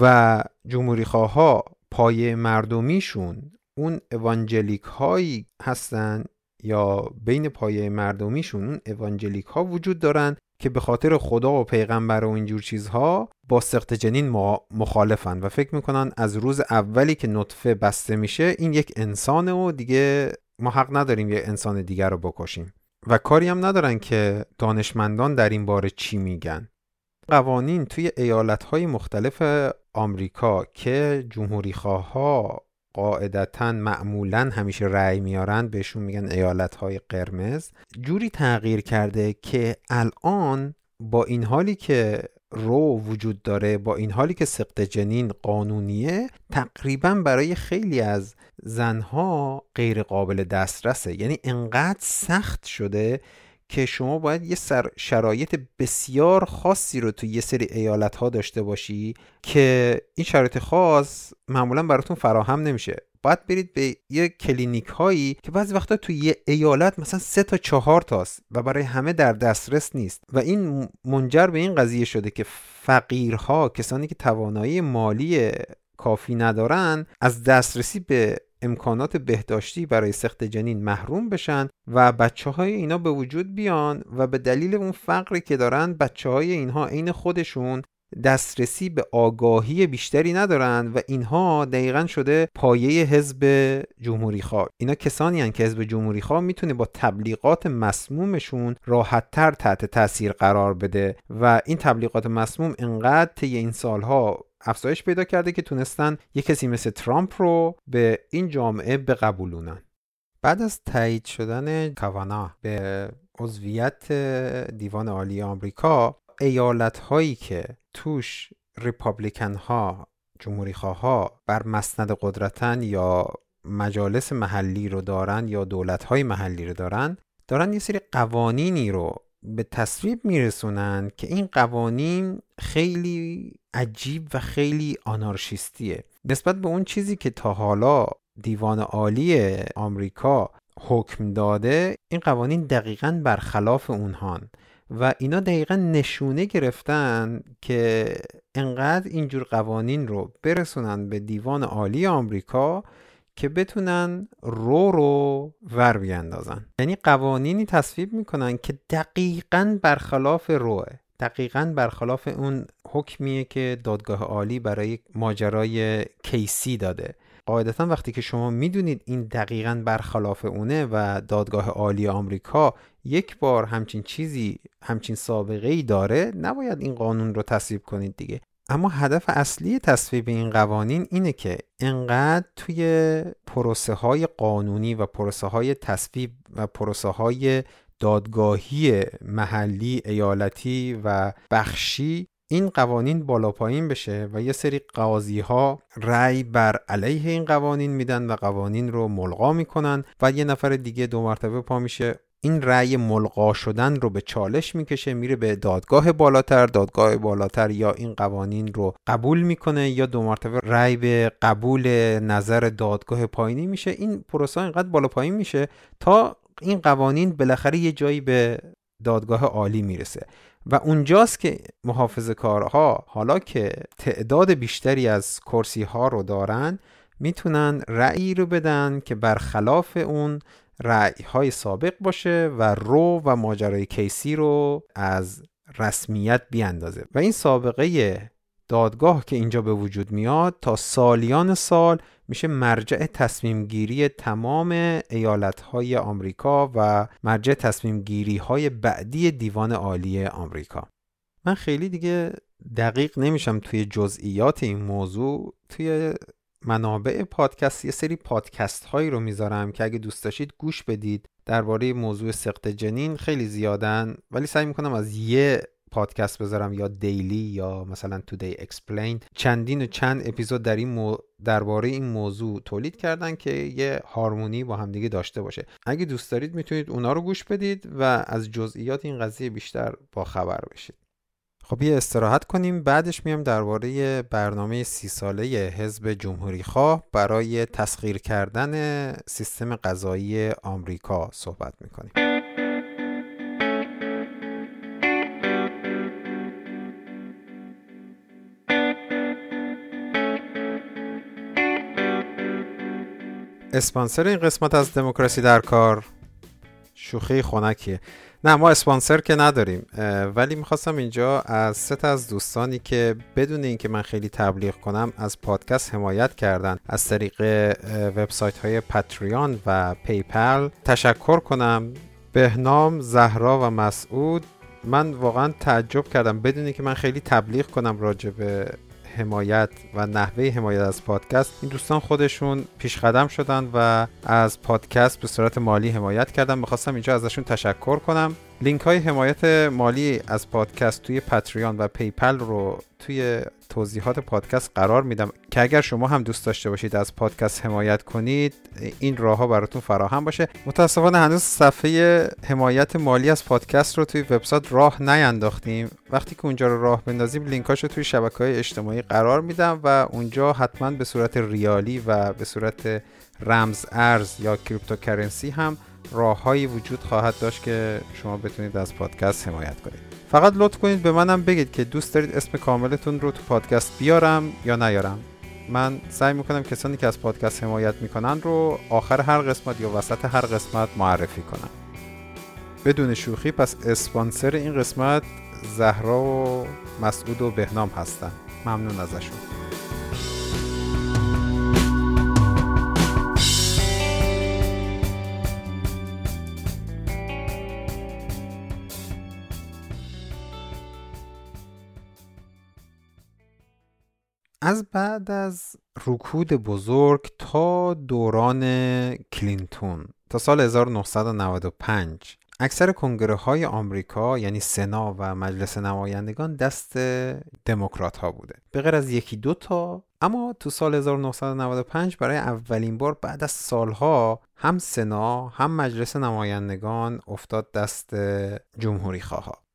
و جمهوری ها پایه مردمیشون اون اوانجلیک هایی هستن یا بین پایه مردمیشون اون اوانجلیک ها وجود دارن که به خاطر خدا و پیغمبر و اینجور چیزها با سخت جنین مخالفن و فکر می‌کنن از روز اولی که نطفه بسته میشه این یک انسانه و دیگه ما حق نداریم یه انسان دیگر رو بکشیم. و کاری هم ندارن که دانشمندان در این باره چی میگن. قوانین توی ایالتهای مختلف آمریکا که جمهوری ها قاعدتا معمولا همیشه رأی میارن بهشون میگن ایالت های قرمز جوری تغییر کرده که الان با این حالی که رو وجود داره با این حالی که سقط جنین قانونیه تقریبا برای خیلی از زنها غیر قابل دسترسه. یعنی انقدر سخت شده که شما باید یه سر شرایط بسیار خاصی رو تو یه سری ایالت ها داشته باشی که این شرایط خاص معمولا براتون فراهم نمیشه. باید برید به یه کلینیک هایی که بعضی وقتا تو یه ایالت مثلا سه تا چهار تاست و برای همه در دسترس نیست. و این منجر به این قضیه شده که فقیرها کسانی که توانایی مالی کافی ندارن از دسترسی به امکانات بهداشتی برای سخت جنین محروم بشن و بچه های اینا به وجود بیان و به دلیل اون فقری که دارن بچه های اینها عین خودشون دسترسی به آگاهی بیشتری ندارن و اینها دقیقا شده پایه حزب جمهوری خواه. اینا کسانی هن که حزب جمهوری خواه می‌تونه با تبلیغات مسمومشون راحتتر تحت تاثیر قرار بده و این تبلیغات مسموم انقدر طی این سالها افزایش پیدا کرده که تونستن یه کسی مثل ترامپ رو به این جامعه بقبولونن. بعد از تایید شدن کاوانا به عضویت دیوان عالی آمریکا ایالت هایی که توش ریپابلیکن ها جمهوری ها بر مسند قدرتن یا مجالس محلی رو دارن یا دولت های محلی رو دارن دارن یه سری قوانینی رو به تصویب میرسونن که این قوانین خیلی عجیب و خیلی آنارشیستیه. نسبت به اون چیزی که تا حالا دیوان عالی آمریکا حکم داده این قوانین دقیقا برخلاف اونهان. و اینا دقیقا نشونه گرفتن که انقدر اینجور قوانین رو برسونن به دیوان عالی آمریکا که بتونن رو رو ور بیاندازن. یعنی قوانینی تصویب می‌کنن که دقیقا برخلاف روه. دقیقا برخلاف اون حکمیه که دادگاه عالی برای ماجرای کیسی داده. قاعدتا وقتی که شما می‌دونید این دقیقا برخلاف اونه و دادگاه عالی آمریکا یک بار همچین چیزی همچین سابقه ای داره نباید این قانون رو تصویب کنید دیگه. اما هدف اصلی تصویب این قوانین اینه که انقدر توی پروسه های قانونی و پروسه های تصویب و پروسه های دادگاهی محلی ایالتی و بخشی این قوانین بالا پایین بشه و یه سری قاضی ها رأی بر علیه این قوانین میدن و قوانین رو ملغا می‌کنن و یه نفر دیگه دو مرتبه پا میشه این رأی ملغا شدن رو به چالش می‌کشه میره به دادگاه بالاتر دادگاه بالاتر یا این قوانین رو قبول می‌کنه یا دو مرتبه رأی به قبول نظر دادگاه پایینی میشه. این پروسه اینقدر بالا پایین میشه تا این قوانین بالاخره یه جایی به دادگاه عالی می‌رسه. و اونجاست که محافظ کارها حالا که تعداد بیشتری از کرسی ها رو دارن می‌تونن رأی رو بدن که برخلاف اون رأی های سابق باشه و رو و ماجرای کیسی رو از رسمیت بیاندازه. و این سابقه دادگاه که اینجا به وجود میاد تا سالیان سال میشه مرجع تصمیم گیری تمام ایالت های آمریکا و مرجع تصمیم گیری های بعدی دیوان عالی آمریکا. من خیلی دیگه دقیق نمیشم توی جزئیات این موضوع توی منابع پادکست یه سری پادکست هایی رو می‌ذارم که اگه دوست داشتید گوش بدید. درباره موضوع سقط جنین خیلی زیادن ولی سعی می‌کنم از یه پادکست بذارم یا Daily یا مثلا Today Explained چندین و چند اپیزود در این مو... درباره این موضوع تولید کردن که یه هارمونی با همدیگه داشته باشه. اگه دوست دارید می‌تونید اونا رو گوش بدید و از جزئیات این قضیه بیشتر با خبر بشید. خب یه استراحت کنیم بعدش میام درباره برنامه سی ساله حزب جمهوری خواه برای تسخیر کردن سیستم قضایی آمریکا صحبت می‌کنیم. اسپانسر این قسمت از دموکراسی در کار شوخی خونکیه نه ما اسپانسر که نداریم ولی می‌خواستم اینجا از سه از دوستانی که بدون اینکه من خیلی تبلیغ کنم از پادکست حمایت کردن. از طریق وبسایت های پاتریون و پیپل تشکر کنم. بهنام زهرا و مسعود. من واقعا تعجب کردم. بدون اینکه من خیلی تبلیغ کنم راجع به حمایت و نحوه حمایت از پادکست این دوستان خودشون پیش قدم شدن و از پادکست به صورت مالی حمایت کردن. می‌خواستم اینجا ازشون تشکر کنم. لینک های حمایت مالی از پادکست توی Patreon و PayPal رو توی توضیحات پادکست قرار میدم که اگر شما هم دوست داشته باشید از پادکست حمایت کنید این راه ها براتون فراهم باشه. متاسفانه هنوز صفحه حمایت مالی از پادکست رو توی وبسایت راه نینداختیم. وقتی که اونجا رو راه بندازیم لینکاش رو توی شبکه های اجتماعی قرار میدم و اونجا حتما به صورت ریالی و به صورت رمز ارز یا cryptocurrency هم راههایی وجود خواهد داشت که شما بتونید از پادکست حمایت کنید. فقط لطف کنید به منم بگید که دوست دارید اسم کاملتون رو تو پادکست بیارم یا نیارم. من سعی می‌کنم کسانی که از پادکست حمایت می‌کنن رو آخر هر قسمت یا وسط هر قسمت معرفی کنم. بدون شوخی پس اسپانسر این قسمت زهرا و مسعود و بهنام هستن. ممنون ازشون. از بعد از رکود بزرگ تا دوران کلینتون تا سال 1995 اکثر کنگره های آمریکا یعنی سنا و مجلس نمایندگان دست دموکرات ها بوده. به غیر از یکی دو تا. اما تو سال 1995 برای اولین بار بعد از سالها هم سنا هم مجلس نمایندگان افتاد دست جمهوری خواه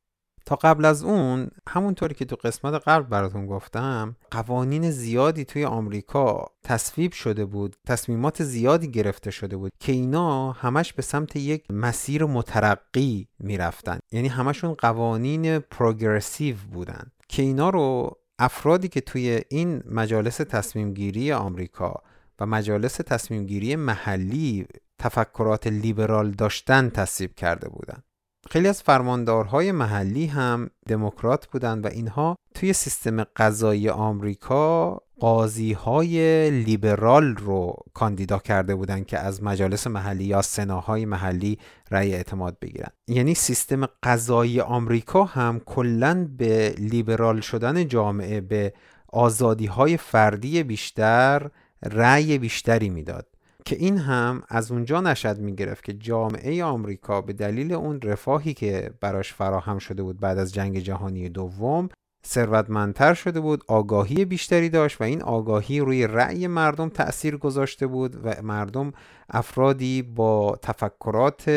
تا قبل از اون همونطوری که تو قسمت قبل براتون گفتم قوانین زیادی توی آمریکا تصویب شده بود تصمیمات زیادی گرفته شده بود که اینا همش به سمت یک مسیر مترقی می‌رفتن. یعنی همشون قوانین پروگرسیو بودن که اینا رو افرادی که توی این مجالس تصمیم گیری آمریکا و مجالس تصمیم گیری محلی تفکرات لیبرال داشتن تصویب کرده بودن. خیلی از فرماندارهای محلی هم دموکرات بودند و اینها توی سیستم قضایی آمریکا قاضی های لیبرال رو کاندیدا کرده بودند که از مجالس محلی یا سناهای محلی رأی اعتماد بگیرن یعنی سیستم قضایی آمریکا هم کلا به لیبرال شدن جامعه به آزادی های فردی بیشتر رأی بیشتری می‌داد. که این هم از اونجا نشد می‌گرفت که جامعه آمریکا به دلیل اون رفاهی که براش فراهم شده بود بعد از جنگ جهانی دوم ثروتمندتر شده بود آگاهی بیشتری داشت و این آگاهی روی رأی مردم تأثیر گذاشته بود و مردم افرادی با تفکرات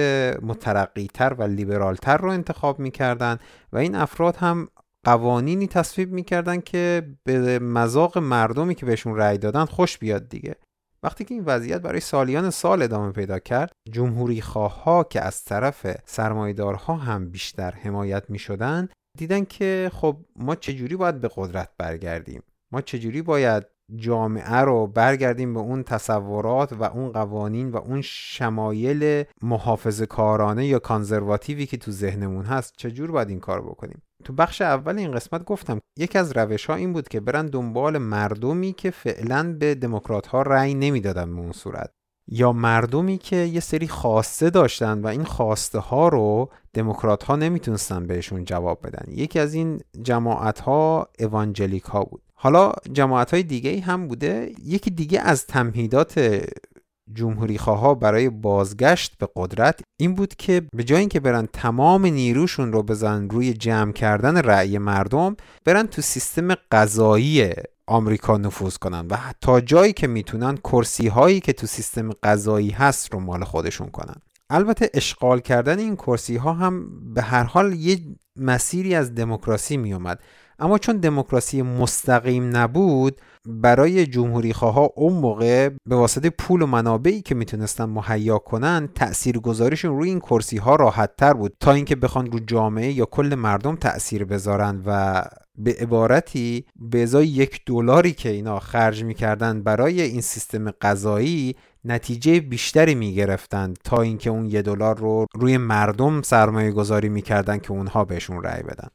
مترقیتر و لیبرالتر رو انتخاب می‌کردن و این افراد هم قوانینی تصویب می‌کردن که به مذاق مردمی که بهشون رأی دادن خوش بیاد دیگه. وقتی که این وضعیت برای سالیان سال ادامه پیدا کرد جمهوری ها که از طرف سرمایدارها هم بیشتر حمایت می شدن دیدن که خب ما چجوری باید به قدرت برگردیم؟ ما چجوری باید جامعه رو برگردیم به اون تصورات و اون قوانین و اون شمایل محافظ کارانه یا کانزرواتیوی که تو ذهنمون هست؟ چجور باید این کار بکنیم؟ تو بخش اول این قسمت گفتم یکی از روش ها این بود که برن دنبال مردمی که فعلا به دموکرات ها رأی نمی‌دادن به اون صورت. یا مردمی که یه سری خواسته داشتن و این خواسته ها رو دموکرات ها نمی‌تونستن بهشون جواب بدن. یکی از این جماعت ها ها بود. حالا جماعت های دیگه هم بوده. یکی دیگه از تمهیدات جمهوری ها برای بازگشت به قدرت این بود که به جای اینکه برن تمام نیروشون رو بزن روی جمع کردن رأی مردم برن تو سیستم قضایی آمریکا نفوذ کنن و تا جایی که می‌تونن کرسی هایی که تو سیستم قضایی هست رو مال خودشون کنن. البته اشغال کردن این کرسی ها هم به هر حال یه مسیری از دموکراسی می اومد اما چون دموکراسی مستقیم نبود برای جمهوری خواه اون موقع به واسطه پول و منابعی که می‌تونستن مهیا کنن تأثیر گذاریشون روی این کرسی ها راحت تر بود تا اینکه بخوان رو جامعه یا کل مردم تأثیر بذارن و به عبارتی به ازای یک دلاری که اینا خرج می‌کردن برای این سیستم قضایی نتیجه بیشتری می‌گرفتند تا اینکه اون یه دلار رو روی مردم سرمایه گذاری می‌کردن که اونها بهشون رأی بدن.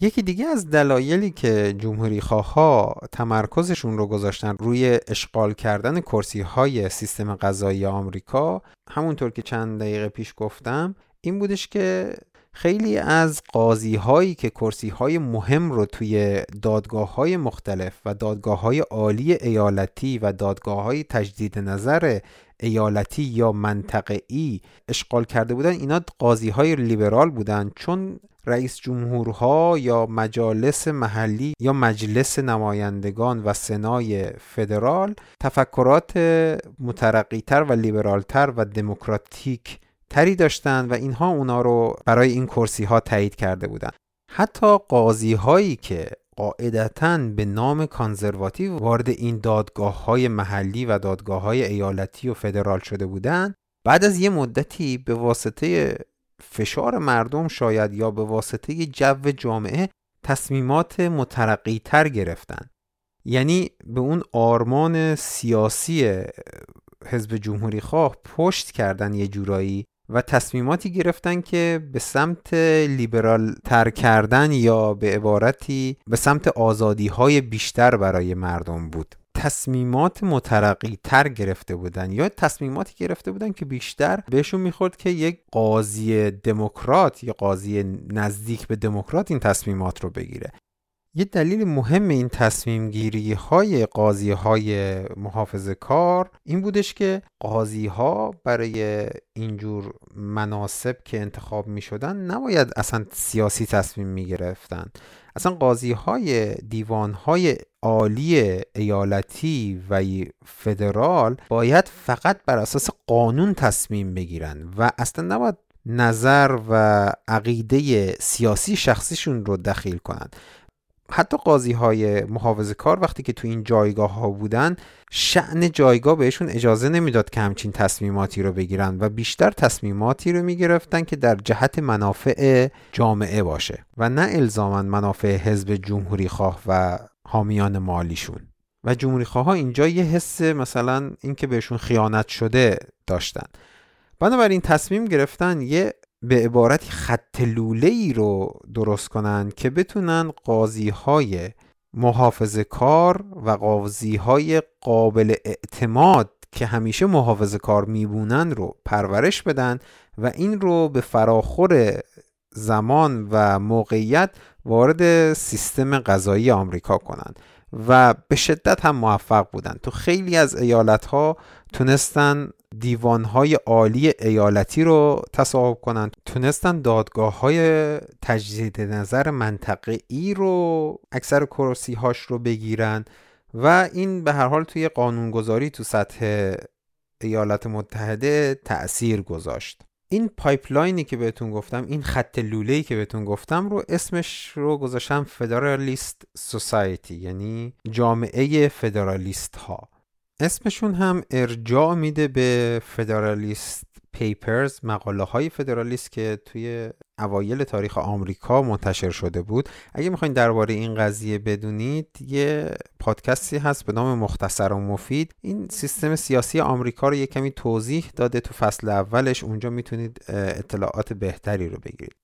یکی دیگه از دلایلی که جمهوری ها تمرکزشون رو گذاشتن روی اشغال کردن کرسی های سیستم قضایی آمریکا همونطور که چند دقیقه پیش گفتم این بودش که خیلی از قاضی هایی که کرسی های مهم رو توی دادگاه های مختلف و دادگاه های عالی ایالتی و دادگاه های تجدید نظر ایالتی یا منطقه‌ای اشغال کرده بودن اینا قاضی های لیبرال بودن. چون رئیس جمهورها یا مجالس محلی یا مجلس نمایندگان و سنای فدرال تفکرات مترقیتر و لیبرالتر و دموکراتیک تری داشتند و اینها اونا رو برای این کرسی ها تایید کرده بودند حتی قاضی هایی که قاعدتا به نام کانزرواتیو وارد این دادگاه های محلی و دادگاه های ایالتی و فدرال شده بودند بعد از یه مدتی به واسطه فشار مردم شاید یا به واسطه جو جامعه تصمیمات مترقی تر گرفتن. یعنی به اون آرمان سیاسی حزب جمهوری خواه پشت کردن یه جورایی و تصمیماتی گرفتن که به سمت لیبرال تر کردن یا به عبارتی به سمت آزادی های بیشتر برای مردم بود. تصمیمات مترقی تر گرفته بودن یا تصمیماتی گرفته بودن که بیشتر بهشون می‌خورد که یک قاضی دموکرات یا قاضی نزدیک به دموکرات این تصمیمات رو بگیره. یه دلیل مهم این تصمیم گیری های قاضی های محافظ کار این بودش که قاضی ها برای اینجور مناسب که انتخاب می شدن نباید اصلا سیاسی تصمیم می گرفتن اصلا قاضی های دیوان های عالی ایالتی و فدرال باید فقط بر اساس قانون تصمیم بگیرن و اصلا نباید نظر و عقیده سیاسی شخصیشون رو دخیل کنند حتی قاضی های محافظ کار وقتی که تو این جایگاه ها بودن شعن جایگاه بهشون اجازه نمی‌داد که همچین تصمیماتی رو بگیرن و بیشتر تصمیماتی رو می‌گرفتن که در جهت منافع جامعه باشه و نه الزاما منافع حزب جمهوری خواه و حامیان مالیشون. و جمهوری خواه ها اینجا یه حس مثلا اینکه بهشون خیانت شده داشتن. بنابراین تصمیم گرفتن یه به عبارتی خط لوله ای رو درست کنن که بتونن قاضی های محافظ کار و قاضی های قابل اعتماد که همیشه محافظ کار میبونن رو پرورش بدن و این رو به فراخور زمان و موقعیت وارد سیستم قضایی آمریکا کنند و به شدت هم موفق بودن. تو خیلی از ایالت ها تونستن دیوانهای عالی ایالتی رو تصاحب کنن تونستن دادگاه های تجدید نظر منطقه ای رو اکثر کرسی هاش رو بگیرن و این به هر حال توی قانونگذاری تو سطح ایالات متحده تأثیر گذاشت. این pipeline ی که بهتون گفتم این خط لوله‌ای که بهتون گفتم رو اسمش رو گذاشتم Federalist Society یعنی جامعه فدرالیست ها اسمشون هم ارجاع میده به فدرالیست پیپرز مقاله های فدرالیست که توی اوایل تاریخ آمریکا منتشر شده بود. اگه می‌خواین درباره این قضیه بدونید یه پادکستی هست به نام مختصر و مفید. این سیستم سیاسی آمریکا رو یه کمی توضیح داده تو فصل اولش. اونجا می‌تونید اطلاعات بهتری رو بگیرید.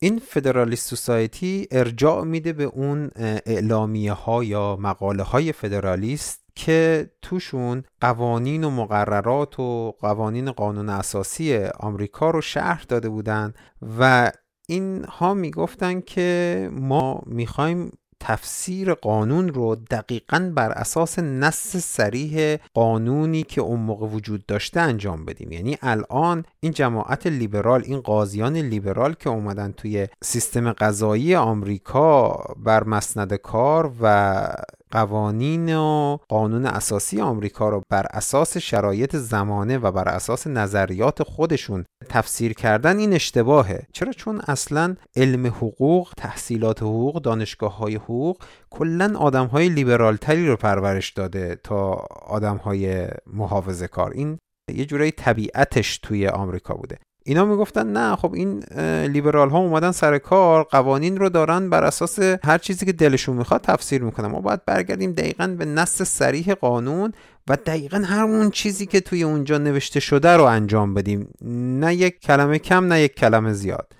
این فدرالیست سوسایتی ارجاع میده به اون اعلامیه ها یا مقاله های فدرالیست که توشون قوانین و مقررات و قوانین قانون اساسی آمریکا رو شرح داده بودن و اینها می‌گفتن که ما می‌خوایم تفسیر قانون رو دقیقا بر اساس نص سریح قانونی که اون موقع وجود داشته انجام بدیم. یعنی الان این جماعت لیبرال این قاضیان لیبرال که اومدن توی سیستم قضایی آمریکا بر مسند کار و قوانین و قانون اساسی آمریکا رو بر اساس شرایط زمانه و بر اساس نظریات خودشون تفسیر کردن این اشتباهه. چرا؟ چون اصلا علم حقوق تحصیلات حقوق دانشگاه های حقوق کلا آدم های لیبرال تری رو پرورش داده تا آدم های محافظه کار این یه جورایی طبیعتش توی آمریکا بوده. اینا می‌گفتن نه خب این لیبرال ها اومدن سر کار قوانین رو دارن بر اساس هر چیزی که دلشون می‌خواد تفسیر می‌کنن. ما باید برگردیم دقیقا به نص سریح قانون و دقیقا هر اون چیزی که توی اونجا نوشته شده رو انجام بدیم. نه یک کلمه کم نه یک کلمه زیاد.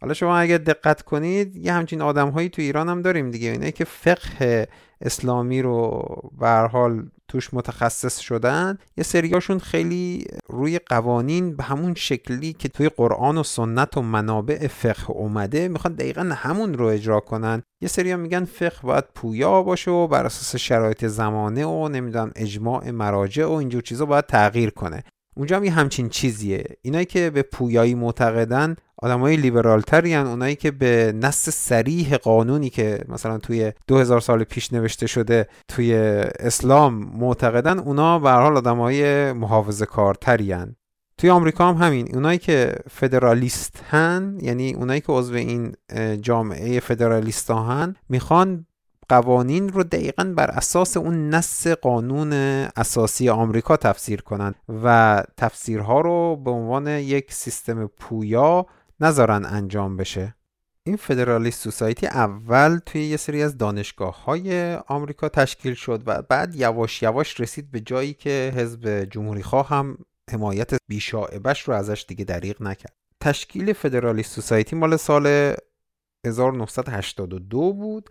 حالا شما اگر دقت کنید یه همچین آدم هایی تو ایران هم داریم دیگه. اینه که فقه اسلامی رو به حال توش متخصص شدن یه سریاشون خیلی روی قوانین به همون شکلی که توی قرآن و سنت و منابع فقه اومده می‌خوان دقیقا همون رو اجرا کنن. یه سری میگن فقه باید پویا باشه و بر اساس شرایط زمانه و نمی‌دونم اجماع مراجع و اینجور چیزا باید تغییر کنه. اونجا هم یه همچین چیزیه. اینایی که به پویایی معتقدن آدمای لیبرال تری اونایی که به نص سریح قانونی که مثلا توی 2000 سال پیش نوشته شده توی اسلام معتقدن اونا به هر حال آدمای محافظه توی آمریکا هم همین. اونایی که فدرالیست هن یعنی اونایی که عضو این جامعه فدرالیست هن می‌خوان قوانین رو دقیقا بر اساس اون نص قانون اساسی آمریکا تفسیر کنن و تفسیرها رو به عنوان یک سیستم پویا نذارن انجام بشه. این فدرالیست سوسایتی اول توی یه سری از دانشگاه های آمریکا تشکیل شد و بعد یواش یواش رسید به جایی که حزب جمهوری خواه هم حمایت بیشاعبش رو ازش دیگه دریغ نکرد. تشکیل فدرالیست سوسایتی مال سال 1982 بود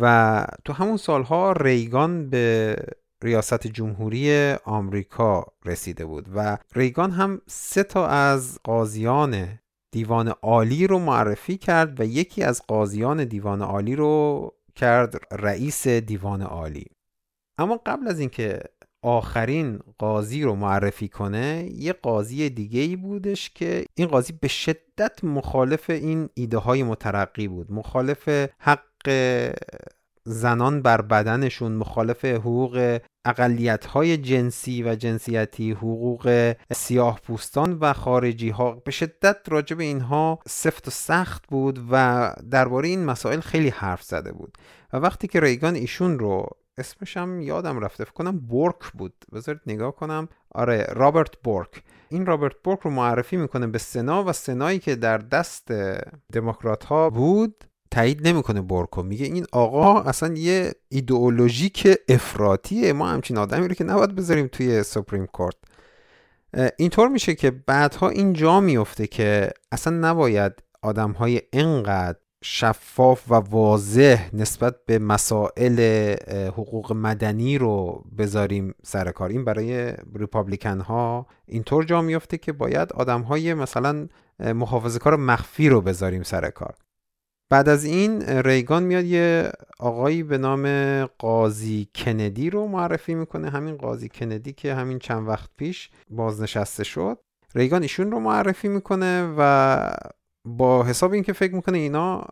و تو همون سالها ریگان به ریاست جمهوری آمریکا رسیده بود و ریگان هم سه تا از قاضیان دیوان عالی رو معرفی کرد و یکی از قاضیان دیوان عالی رو کرد رئیس دیوان عالی. اما قبل از اینکه آخرین قاضی رو معرفی کنه یه قاضی دیگه ای بودش که این قاضی به شدت مخالف این ایده های مترقی بود مخالف حق زنان بر بدنشون مخالف حقوق اقلیت های جنسی و جنسیتی حقوق سیاه پوستان و خارجی ها به شدت راجع به اینها سفت و سخت بود و درباره این مسائل خیلی حرف زده بود. و وقتی که ریگان ایشون رو اسمش یادم رفته فکر کنم بورک بود. بذارید نگاه کنم. آره رابرت بورک. این رابرت بورک رو معرفی می‌کنه به سنا و سنایی که در دست دموکرات ها بود. تایید نمی‌کنه بورکو میگه این آقا اصلا یه ایدئولوژیک افراطیه. ما همچین آدمی رو که نباید بذاریم توی سپریم کورت. اینطور میشه که بعدها این جا میفته که اصلا نباید آدم های انقدر شفاف و واضح نسبت به مسائل حقوق مدنی رو بذاریم سر کار. این برای ریپابلیکن ها اینطور جا میفته که باید آدم های مثلا محافظه کار مخفی رو بذاریم سر کار. بعد از این ریگان میاد یه آقایی به نام قاضی کندی رو معرفی می‌کنه. همین قاضی کندی که همین چند وقت پیش بازنشسته شد. ریگان ایشون رو معرفی می‌کنه و با حساب اینکه فکر می‌کنه اینا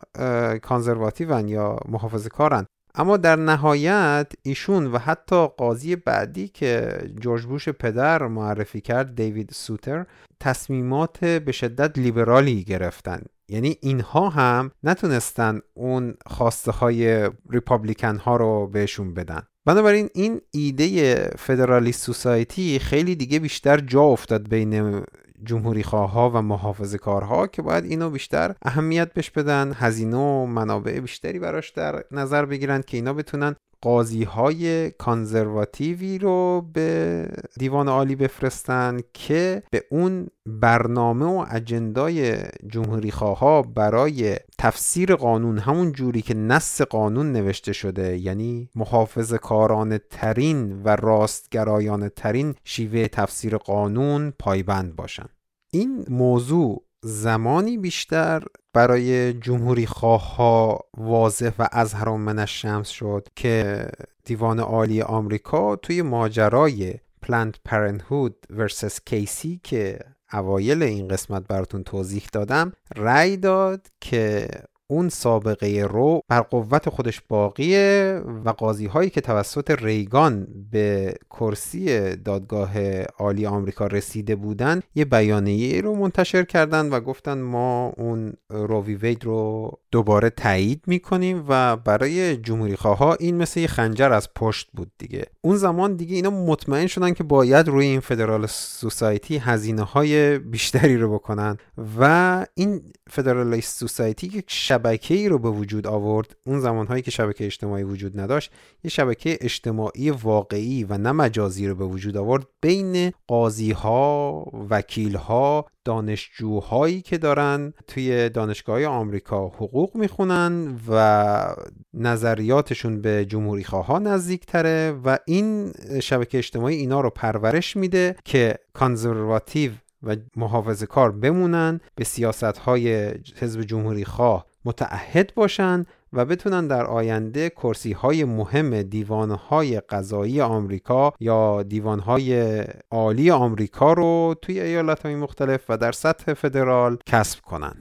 کانزرواتیون یا محافظه کارن. اما در نهایت ایشون و حتی قاضی بعدی که جورج بوش پدر معرفی کرد دیوید سوتر تصمیمات به شدت لیبرالی گرفتن. یعنی اینها هم نتونستن اون خواسته های ریپابلیکن ها رو بهشون بدن. بنابراین این ایده فدرالیست سوسایتی خیلی دیگه بیشتر جا افتاد بین جمهوری ها و محافظه کارها که باید اینو بیشتر اهمیت بش بدن هزینه و منابع بیشتری براش در نظر بگیرن که اینا بتونن قاضی های کانزرواتیوی رو به دیوان عالی بفرستن که به اون برنامه و اجندای جمهوری ها برای تفسیر قانون همون جوری که نص قانون نوشته شده یعنی محافظ کارانه ترین و راستگرایانه ترین شیوه تفسیر قانون پایبند باشن. این موضوع زمانی بیشتر برای جمهوری خواه ها واضح و از من الشمس شد که دیوان عالی آمریکا توی ماجرای پلنت پرنهود ورسس کیسی که اوایل این قسمت براتون توضیح دادم رأی داد که اون سابقه رو بر قوت خودش باقیه و قاضی هایی که توسط ریگان به کرسی دادگاه عالی آمریکا رسیده بودن یه بیانیه رو منتشر کردن و گفتن ما اون رووی وید رو دوباره تایید می‌کنیم و برای جمهوری ها این مثل یه خنجر از پشت بود دیگه. اون زمان دیگه اینا مطمئن شدن که باید روی این فدرال سوسایتی هزینه های بیشتری رو بکنن و این فدرالیست سوسایتی یک شبکه ای رو به وجود آورد اون زمانهایی که شبکه اجتماعی وجود نداشت یه شبکه اجتماعی واقعی و نه مجازی رو به وجود آورد بین قاضی ها وکیل ها دانشجوهایی که دارن توی دانشگاه آمریکا حقوق می‌خونن و نظریاتشون به جمهوری ها نزدیک تره و این شبکه اجتماعی اینا رو پرورش میده که کانزرواتیو و محافظه کار بمونن به سیاست های حزب جمهوری خواه متعهد باشن و بتونن در آینده کرسی های مهم دیوان های قضایی آمریکا یا دیوان های عالی آمریکا رو توی ایالت های مختلف و در سطح فدرال کسب کنن.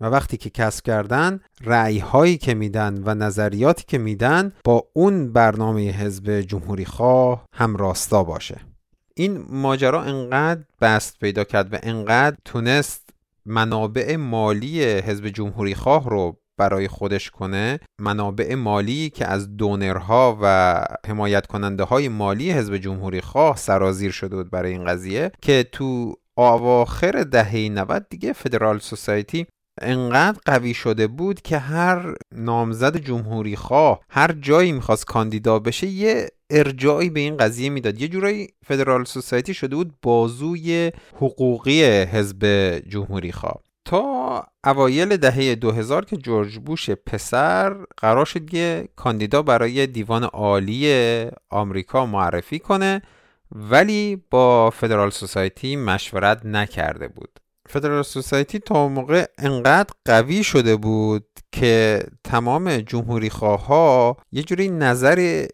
و وقتی که کسب کردن رعی هایی که میدن و نظریاتی که میدن با اون برنامه حزب جمهوری خواه هم راستا باشه. این ماجرا انقدر بست پیدا کرد و انقدر تونست منابع مالی حزب جمهوری خواه رو برای خودش کنه منابع مالی که از دونرها و حمایت کننده های مالی حزب جمهوری خواه سرازیر شده بود برای این قضیه که تو اواخر دهه 90 دیگه فدرال سوسایتی انقدر قوی شده بود که هر نامزد جمهوری خواه هر جایی می‌خواست کاندیدا بشه یه ارجاعی به این قضیه می‌داد. یه جورایی فدرال سوسایتی شده بود بازوی حقوقی حزب جمهوری خواه. تا اوایل دهه 2000 که جورج بوش پسر قرار شد یه کاندیدا برای دیوان عالی آمریکا معرفی کنه ولی با فدرال سوسایتی مشورت نکرده بود. فدرال سوسایتی تا موقع انقدر قوی شده بود که تمام جمهوری ها یه جوری نظر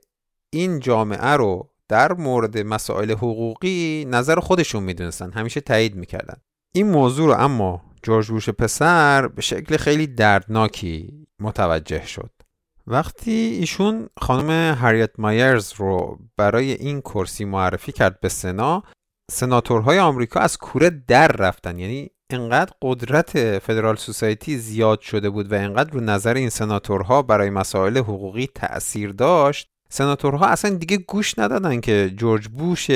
این جامعه رو در مورد مسائل حقوقی نظر خودشون می‌دونستن همیشه تایید می‌کردن. این موضوع رو اما جورج بوش پسر به شکل خیلی دردناکی متوجه شد. وقتی ایشون خانم هریت مایرز رو برای این کرسی معرفی کرد به سنا سناتورهای آمریکا از کوره در رفتن. یعنی انقدر قدرت فدرال سوسایتی زیاد شده بود و انقدر رو نظر این سناتورها برای مسائل حقوقی تأثیر داشت سناتورها اصلا دیگه گوش ندادن که جورج بوش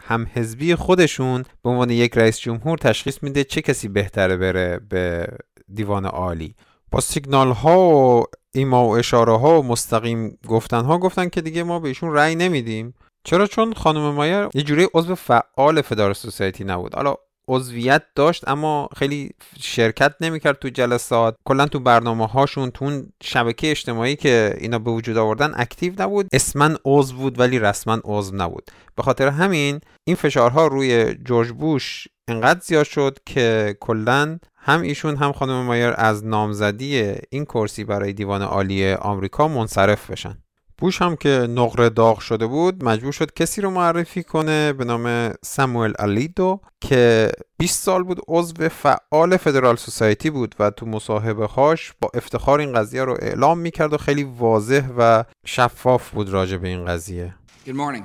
هم حزبی خودشون به عنوان یک رئیس جمهور تشخیص میده چه کسی بهتره بره به دیوان عالی. با سیگنال ها و ایما و اشاره ها و مستقیم گفتن ها گفتن که دیگه ما بهشون رأی نمیدیم. چرا؟ چون خانم مایر یه جوری عضو فعال فدار سوسایتی نبود. حالا عضویت داشت اما خیلی شرکت نمی‌کرد تو جلسات. کلا تو برنامه هاشون تو شبکه اجتماعی که اینا به وجود آوردن اکتیو نبود. اسمن عضو بود ولی رسما عضو نبود. به خاطر همین این فشارها روی جورج بوش انقدر زیاد شد که کلا هم ایشون هم خانم مایر از نامزدی این کرسی برای دیوان عالی آمریکا منصرف بشن. بوش هم که نقره داغ شده بود مجبور شد کسی رو معرفی کنه به نام ساموئل الیدو که 20 سال بود عضو فعال فدرال سوسایتی بود و تو مصاحبه هاش با افتخار این قضیه رو اعلام می‌کرد و خیلی واضح و شفاف بود راجع به این قضیه Good morning.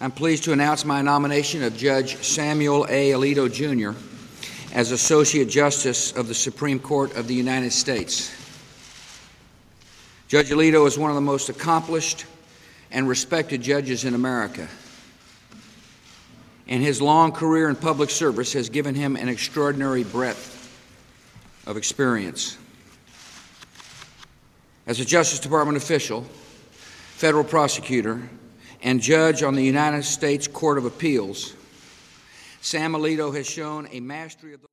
I'm pleased to announce my nomination of Judge Samuel A. Alito Jr. as Associate Justice of the Supreme Court of the United States. Judge Alito is one of the most accomplished and respected judges in America. And his long career in public service has given him an extraordinary breadth of experience. As a Justice Department official, federal prosecutor, and judge on the United States Court of Appeals, Sam Alito has shown a mastery of the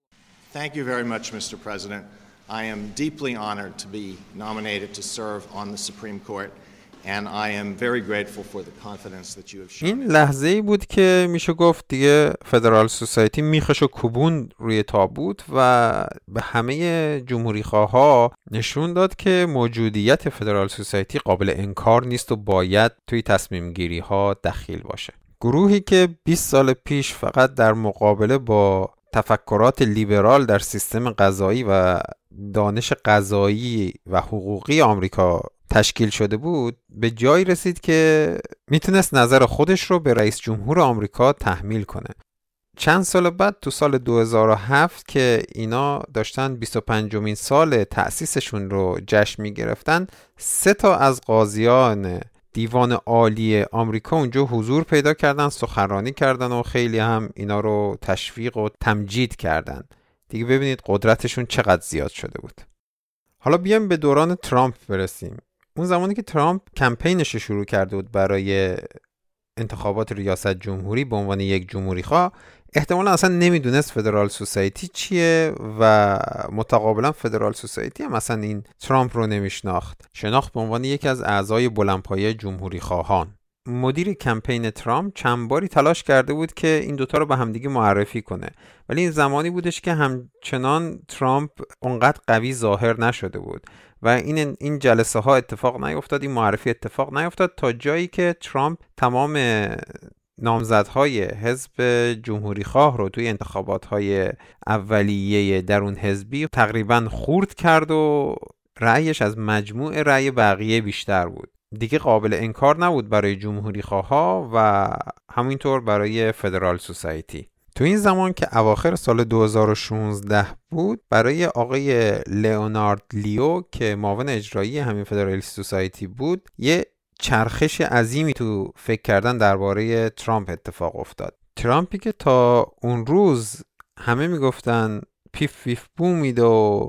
Thank you very much, Mr. President. I am deeply honored to be nominated to serve on the Supreme Court, and I am very grateful for the confidence that you have shown. این لحظه ای بود که میشه گفت دیگه فدرال سوسایتی میخش و کوبون روی تابوت و به همه جمهوری ها نشون داد که موجودیت فدرال سوسایتی قابل انکار نیست و باید توی تصمیم گیری ها دخیل باشه گروهی که 20 سال پیش فقط در مقابله با تفکرات لیبرال در سیستم غذایی و دانش غذایی و حقوقی آمریکا تشکیل شده بود به جایی رسید که می‌تونست نظر خودش رو به رئیس جمهور آمریکا تحمیل کنه. چند سال بعد تو سال 2007 که اینا داشتن 25 مین سال تأسیسشون رو جشن می‌گرفتن سه تا از قاضیان دیوان عالی آمریکا اونجا حضور پیدا کردن سخنرانی کردن و خیلی هم اینا رو تشویق و تمجید کردن. دیگه ببینید قدرتشون چقدر زیاد شده بود. حالا بیایم به دوران ترامپ برسیم. اون زمانی که ترامپ کمپینش رو شروع کرده بود برای انتخابات ریاست جمهوری به عنوان یک جمهوری خواه احتمالا اصلا نمی‌دونست فدرال سوسایتی چیه و متقابلا فدرال سوسایتی هم اصلا این ترامپ رو نمیشناخت. شناخت به عنوان یکی از اعضای بلندپایه جمهوری خواهان. مدیر کمپین ترامپ چند باری تلاش کرده بود که این دوتا رو به همدیگه معرفی کنه. ولی این زمانی بودش که همچنان ترامپ اونقدر قوی ظاهر نشده بود و این این جلسه ها اتفاق نیفتاد این معرفی اتفاق نیفتاد تا جایی که ترامپ تمام نامزدهای حزب جمهوری خواه رو توی انتخابات های اولیه درون حزبی تقریبا خورد کرد و رأیش از مجموع رأی بقیه بیشتر بود. دیگه قابل انکار نبود برای جمهوری خواه و همینطور برای فدرال سوسایتی تو این زمان که اواخر سال 2016 بود برای آقای لئونارد لیو که معاون اجرایی همین فدرال سوسایتی بود یه چرخش عظیمی تو فکر کردن درباره ترامپ اتفاق افتاد. ترامپی که تا اون روز همه می‌گفتن پیف پیف بو میده و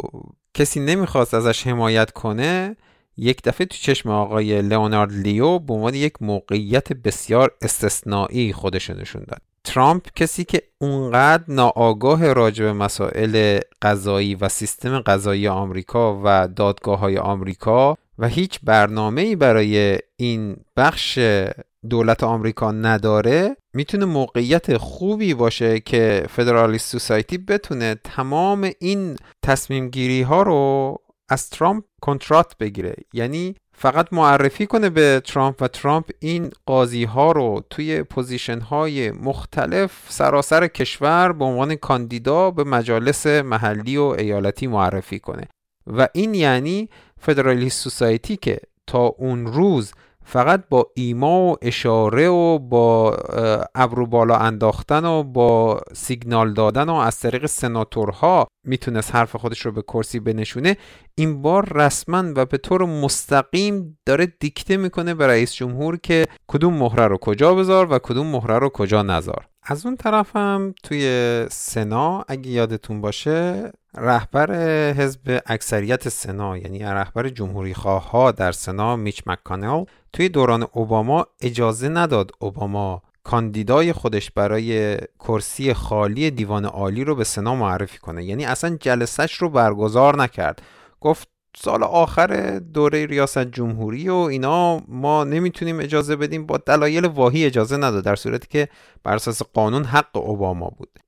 کسی نمی‌خواست ازش حمایت کنه یک دفعه تو چشم آقای لئونارد لیو به عنوان یک موقعیت بسیار استثنایی خودش نشون داد. ترامپ کسی که اونقدر ناآگاه راجع به مسائل قضایی و سیستم قضایی آمریکا و دادگاه های آمریکا و هیچ برنامه ای برای این بخش دولت آمریکا نداره می‌تونه موقعیت خوبی باشه که فدرالیست سوسایتی بتونه تمام این تصمیم گیری ها رو از ترامپ کنترات بگیره. یعنی فقط معرفی کنه به ترامپ و ترامپ این قاضی ها رو توی position های مختلف سراسر کشور به عنوان کاندیدا به مجالس محلی و ایالتی معرفی کنه. و این یعنی Federalist Society که تا اون روز فقط با ایما و اشاره و با ابرو بالا انداختن و با سیگنال دادن و از طریق سناتورها می‌تونست حرف خودش رو به کرسی بنشونه این بار رسما و به طور مستقیم داره دیکته می‌کنه به رئیس جمهور که کدوم مهره رو کجا بذار و کدوم مهره رو کجا نذار. از اون طرف هم توی سنا اگه یادتون باشه رهبر حزب اکثریت سنا یعنی رهبر جمهوری خواه ها در سنا میچ مکانل توی دوران اوباما اجازه نداد اوباما کاندیدای خودش برای کرسی خالی دیوان عالی رو به سنا معرفی کنه. یعنی اصلا جلسش رو برگزار نکرد. گفت سال آخر دوره ریاست جمهوری و اینا ما نمی‌تونیم اجازه بدیم با دلایل واهی اجازه نداد در صورتی که بر اساس قانون حق اوباما بود.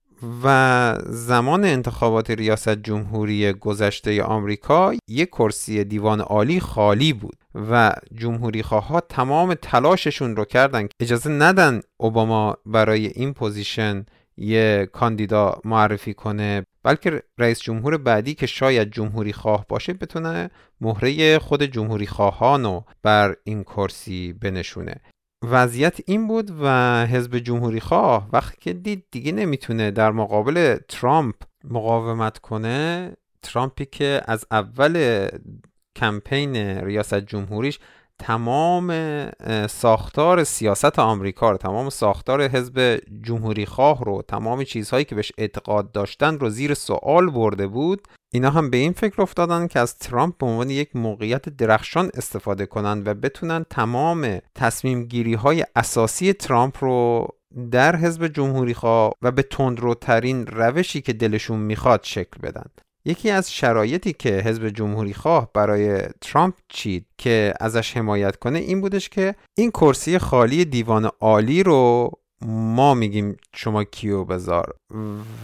و زمان انتخابات ریاست جمهوری گذشته آمریکا یک کرسی دیوان عالی خالی بود و جمهوری ها تمام تلاششون رو کردن. اجازه ندن اوباما برای این position یه کاندیدا معرفی کنه بلکه رئیس جمهور بعدی که شاید جمهوری خواه باشه بتونه مهره خود جمهوری خواهانو بر این کرسی بنشونه. وضعیت این بود و حزب جمهوری خواه وقتی که دید دیگه نمی‌تونه در مقابل ترامپ مقاومت کنه ترامپی که از اول کمپین ریاست جمهوریش تمام ساختار سیاست آمریکا رو تمام ساختار حزب جمهوری خواه رو تمام چیزهایی که بهش اعتقاد داشتن رو زیر سوال برده بود. اینا هم به این فکر افتادن که از ترامپ به عنوان یک موقعیت درخشان استفاده کنند و بتونن تمام تصمیم گیری های اساسی ترامپ رو در حزب جمهوری خواه و به تندروترین روشی که دلشون می‌خواد شکل بدن. یکی از شرایطی که حزب جمهوری خواه برای ترامپ چید که ازش حمایت کنه این بودش که این کرسی خالی دیوان عالی رو ما میگیم شما کیو بذار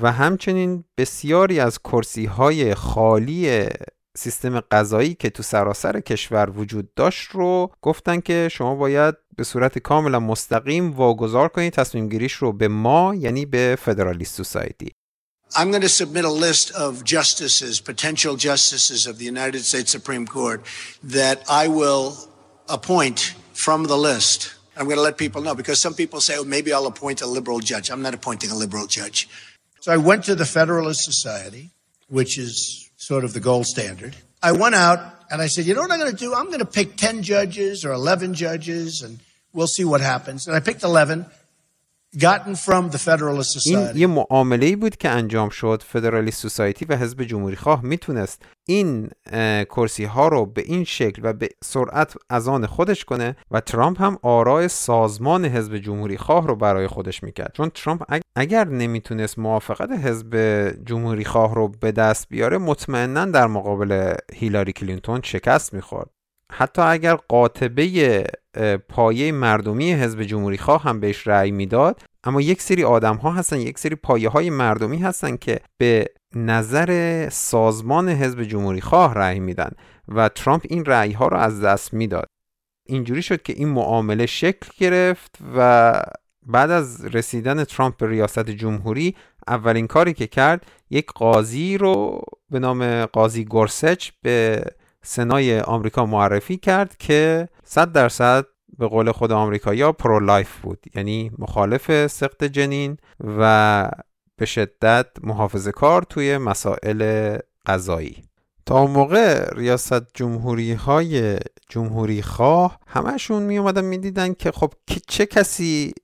و همچنین بسیاری از کرسی های خالی سیستم قضایی که تو سراسر کشور وجود داشت رو گفتن که شما باید به صورت کاملا مستقیم واگذار کنید تصمیم گیریش رو به ما یعنی به فدرالیست سوسایتی I'm going to submit a list of justices, potential justices of the United States Supreme Court that I will appoint from the list. I'm going to let people know because some people say, oh, maybe I'll appoint a liberal judge. I'm not appointing a liberal judge. So I went to the Federalist Society, which is sort of the gold standard. I went out and I said, you know what I'm going to do? I'm going to pick 10 judges or 11 judges and we'll see what happens. And I picked 11. این یه معامله بود که انجام شد فدرالیست سوسایتی و حزب جمهوری خواه می‌تونست این کرسی ها رو به این شکل و به سرعت از آن خودش کنه و ترامپ هم آرای سازمان حزب جمهوری خواه رو برای خودش می‌کرد. چون ترامپ اگر نمی‌تونست موافقت حزب جمهوری خواه رو به دست بیاره مطمئنا در مقابل هیلاری کلینتون شکست می‌خورد. حتی اگر قاطبه پایه مردمی حزب جمهوری خواه هم بهش رأی می‌داد اما یک سری آدم ها هستن یک سری پایه های مردمی هستن که به نظر سازمان حزب جمهوری خواه رأی میدن و ترامپ این رأی ها رو از دست می‌داد. اینجوری شد که این معامله شکل گرفت و بعد از رسیدن ترامپ به ریاست جمهوری اولین کاری که کرد یک قاضی رو به نام قاضی گورسچ به سنای آمریکا معرفی کرد که 100 درصد به قول خود آمریکایی pro-life بود. یعنی مخالف سقط جنین و به شدت محافظه کار توی مسائل قضایی. تا موقع ریاست جمهوری های جمهوری خواه همشون می اومدن می دیدن که خب چه کسی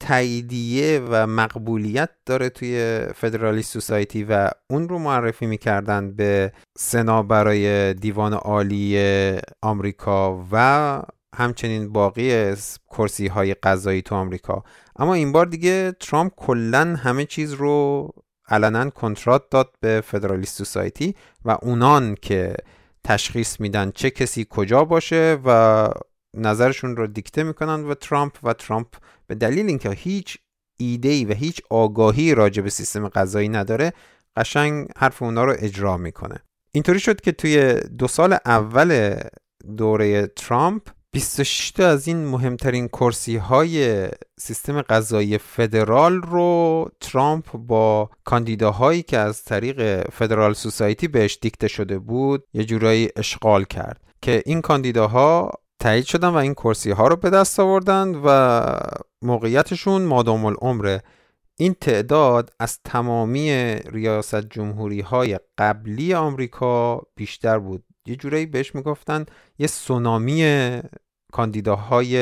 تاییدیه و مقبولیت داره توی Federalist Society و اون رو معرفی می‌کردن به سنا برای دیوان عالی آمریکا و همچنین باقی کرسی های قضایی تو آمریکا. اما این بار دیگه ترامپ کلا همه چیز رو علنا کنترات داد به فدرالیست سوسایتی و اونان که تشخیص میدن چه کسی کجا باشه و نظرشون رو دیکته می‌کنن و ترامپ و ترامپ به دلیل اینکه هیچ ایده و هیچ آگاهی راجع به سیستم غذایی نداره قشنگ حرف اونا رو اجرا می‌کنه. اینطوری شد که توی دو سال اول دوره ترامپ 26 تا از این مهمترین کرسی های سیستم غذایی فدرال رو ترامپ با کاندیداهایی که از طریق فدرال سوسایتی بهش دیکته شده بود یه جورایی اشغال کرد که این کاندیداها تایید شدن و این کرسی ها رو به دست آوردن و موقعیتشون مادام العمره این تعداد از تمامی ریاست جمهوری های قبلی آمریکا بیشتر بود. یه جورایی بهش می‌گفتن یه سونامی کاندیداهای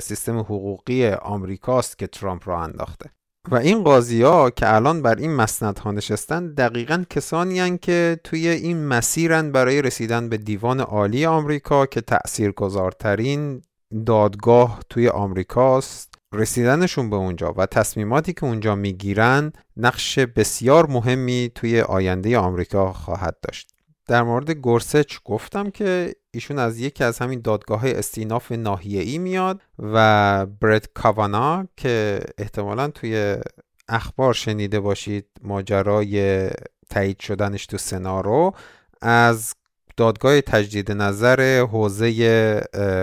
سیستم حقوقی آمریکاست که ترامپ را انداخته. و این قاضی ها که الان بر این مسند ها نشستن دقیقا کسانی هن که توی این مسیرن برای رسیدن به دیوان عالی آمریکا که تأثیر گذارترین دادگاه توی آمریکاست رسیدنشون به اونجا و تصمیماتی که اونجا می‌گیرن نقش بسیار مهمی توی آینده آمریکا خواهد داشت. در مورد گورسچ گفتم که ایشون از یکی از همین دادگاه استیناف ناحیه‌ای میاد و برد کاوانا که احتمالا توی اخبار شنیده باشید ماجرای تایید شدنش تو سنا رو از دادگاه تجدید نظر حوزه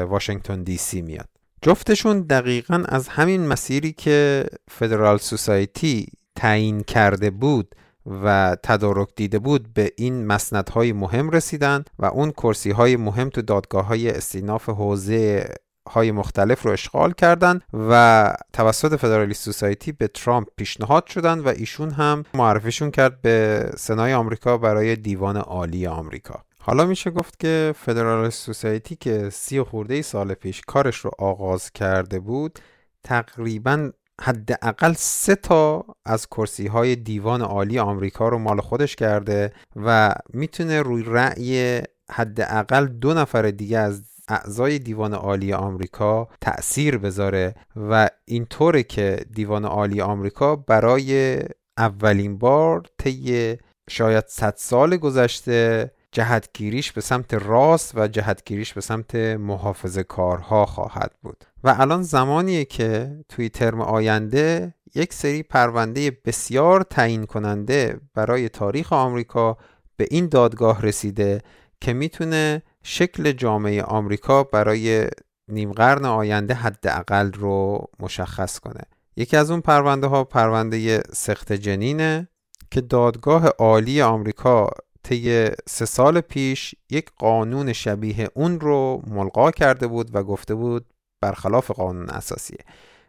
واشنگتن دی سی میاد. جفتشون دقیقا از همین مسیری که فدرال سوسایتی تعیین کرده بود و تدارک دیده بود به این مسندهای مهم رسیدن و اون کرسی های مهم تو دادگاه های استیناف حوزه های مختلف رو اشغال کردند و توسط فدرالیست سوسایتی به ترامپ پیشنهاد شدن و ایشون هم معرفیشون کرد به سنای آمریکا برای دیوان عالی آمریکا. حالا میشه گفت که فدرالیست سوسایتی که سی خورده سال پیش کارش رو آغاز کرده بود تقریبا حداقل سه تا از کرسی های دیوان عالی آمریکا رو مال خودش کرده و می‌تونه روی رأی حداقل دو نفر دیگه از اعضای دیوان عالی آمریکا تأثیر بذاره و اینطوره که دیوان عالی آمریکا برای اولین بار طی شاید 100 سال گذشته جهتگیریش به سمت راست و جهتگیریش به سمت محافظ کارها خواهد بود. و الان زمانیه که توی ترم آینده یک سری پرونده بسیار تعیین کننده برای تاریخ آمریکا به این دادگاه رسیده که می‌تونه شکل جامعه آمریکا برای نیم قرن آینده حداقل رو مشخص کنه. یکی از اون پرونده ها پرونده سخت جنینه که دادگاه عالی آمریکا طی سه سال پیش یک قانون شبیه اون رو ملقا کرده بود و گفته بود برخلاف قانون اساسیه.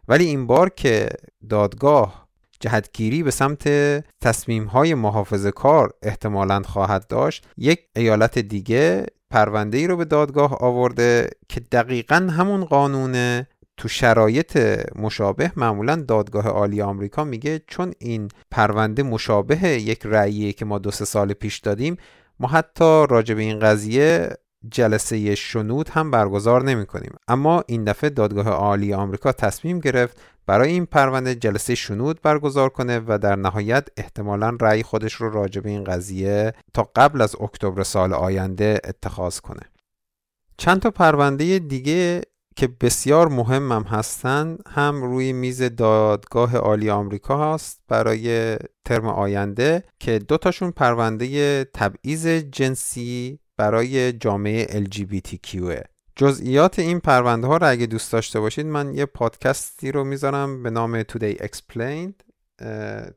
ولی این بار که دادگاه جهتگیری به سمت تصمیم های محافظ کار احتمالا خواهد داشت یک ایالت دیگه پرونده ای رو به دادگاه آورده که دقیقا همون قانون تو شرایط مشابه معمولا دادگاه عالی آمریکا میگه چون این پرونده مشابه یک رأیی که ما دو سه سال پیش دادیم ما حتی راجع به این قضیه جلسه شنود هم برگزار نمی کنیم اما این دفعه دادگاه عالی آمریکا تصمیم گرفت برای این پرونده جلسه شنود برگزار کنه و در نهایت احتمالا رأی خودش رو راجع به این قضیه تا قبل از اکتبر سال آینده اتخاذ کنه. چند تا پرونده دیگه که بسیار مهم هم هستن هم روی میز دادگاه عالی آمریکا هست برای ترم آینده که دو تاشون پرونده تبعیض جنسی برای جامعه LGBTQ جزئیات این پرونده ها رو اگه دوست داشته باشید من یه پادکستی رو می‌ذارم به نام Today Explained.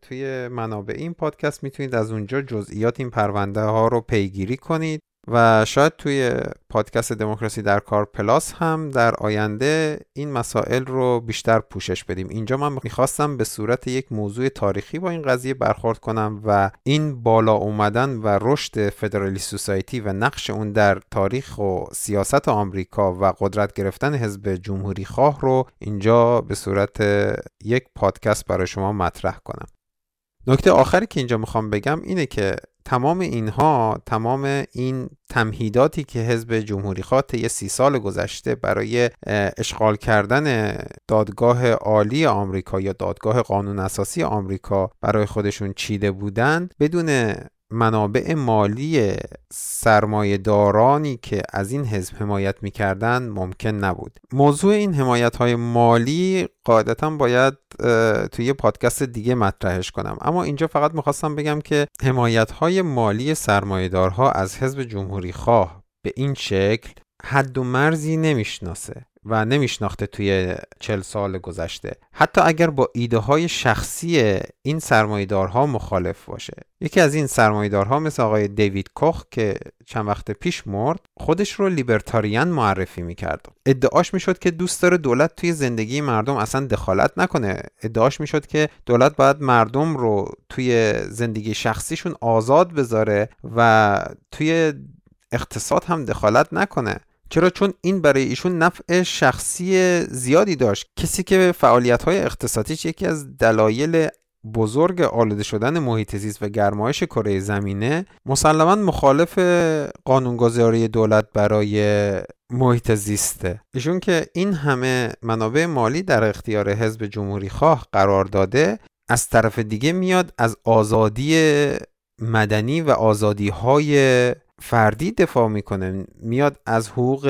توی منابع این پادکست می‌تونید از اونجا جزئیات این پرونده ها رو پیگیری کنید. و شاید توی پادکست دموکراسی در کار پلاس هم در آینده این مسائل رو بیشتر پوشش بدیم. اینجا من می‌خواستم به صورت یک موضوع تاریخی با این قضیه برخورد کنم و این بالا اومدن و رشد فدرالی سوسایتی و نقش اون در تاریخ و سیاست آمریکا و قدرت گرفتن حزب جمهوری خواه رو اینجا به صورت یک پادکست برای شما مطرح کنم. نکته آخری که اینجا می‌خوام بگم اینه که تمام اینها تمام این تمهیداتی که حزب جمهوری خواه طی سی سال گذشته برای اشغال کردن دادگاه عالی آمریکا یا دادگاه قانون اساسی آمریکا برای خودشون چیده بودند بدون منابع مالی سرمایه دارانی که از این حزب حمایت می‌کردن ممکن نبود. موضوع این حمایت های مالی قاعدتا باید توی پادکست دیگه مطرحش کنم. اما اینجا فقط می‌خواستم بگم که حمایت های مالی سرمایه دارها از حزب جمهوری خواه به این شکل حد و مرزی نمی‌شناسه. و نمیشناخته توی چل سال گذشته. حتی اگر با ایده های شخصی این سرمایدارها مخالف باشه. یکی از این سرمایدارها مثل آقای دیوید کوخ که چند وقت پیش مرد خودش رو لیبرتاریان معرفی می‌کرد. ادعاش می‌شد که دوست داره دولت توی زندگی مردم اصلا دخالت نکنه. ادعاش می‌شد که دولت باید مردم رو توی زندگی شخصیشون آزاد بذاره و توی اقتصاد هم دخالت نکنه. چرا؟ چون این برای ایشون نفع شخصی زیادی داشت. کسی که فعالیت های اقتصادیش یکی از دلایل بزرگ آلوده شدن محیط زیست و گرمایش کره زمینه مسلما مخالف قانونگذاری دولت برای محیط زیسته. ایشون که این همه منابع مالی در اختیار حزب جمهوری خواه قرار داده از طرف دیگه میاد از آزادی مدنی و آزادی های فردی دفاع می‌کنه میاد از حقوق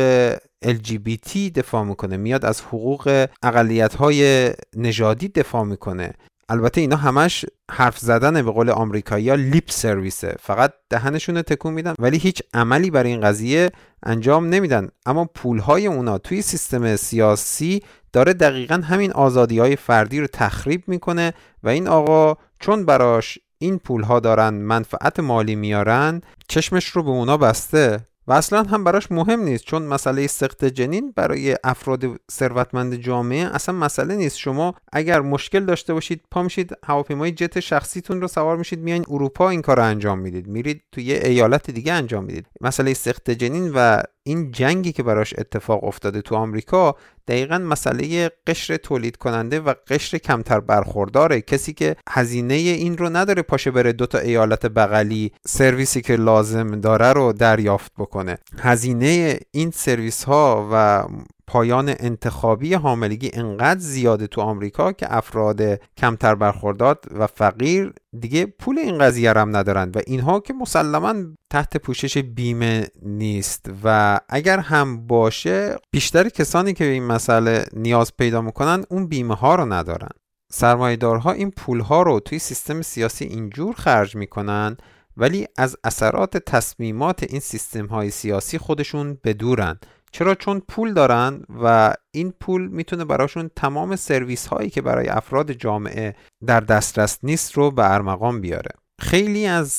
LGBT دفاع می‌کنه میاد از حقوق اقلیت های نژادی دفاع می‌کنه. البته اینا همش حرف زدن به قول آمریکایی‌ها لیپ سرویسه فقط دهنشون تکون میدن ولی هیچ عملی برای این قضیه انجام نمیدن. اما پولهای اونا توی سیستم سیاسی داره دقیقا همین آزادی های فردی رو تخریب می‌کنه و این آقا چون براش این پولها دارن منفعت مالی میارن چشمش رو به اونا بسته و اصلا هم براش مهم نیست. چون مسئله سخت جنین برای افراد ثروتمند جامعه اصلا مسئله نیست. شما اگر مشکل داشته باشید پا میشید هواپیمای جت شخصیتون رو سوار میشید میایین اروپا این کار رو انجام می‌دید. میرید توی یه ایالت دیگه انجام می‌دید. مسئله سخت جنین و این جنگی که براش اتفاق افتاده تو آمریکا دقیقا مسئله قشر تولید کننده و قشر کمتر برخورداره. کسی که هزینه این رو نداره پاشه بره دو تا ایالت بغلی سرویسی که لازم داره رو دریافت بکنه. هزینه این سرویس ها و پایان انتخابی حاملگی انقدر زیاده تو آمریکا که افراد کمتر برخوردار و فقیر دیگه پول این قضیه هم ندارن و اینها که مسلما تحت پوشش بیمه نیست و اگر هم باشه بیشتر کسانی که به این مسئله نیاز پیدا می‌کنن اون بیمه ها رو ندارن. سرمایدارها این پول ها رو توی سیستم سیاسی اینجور خرج می‌کنن ولی از اثرات تصمیمات این سیستم های سیاسی خودشون بدورن. چرا چون پول دارن و این پول می‌تونه براشون تمام سرویس هایی که برای افراد جامعه در دسترس نیست رو به ارمغان بیاره؟ خیلی از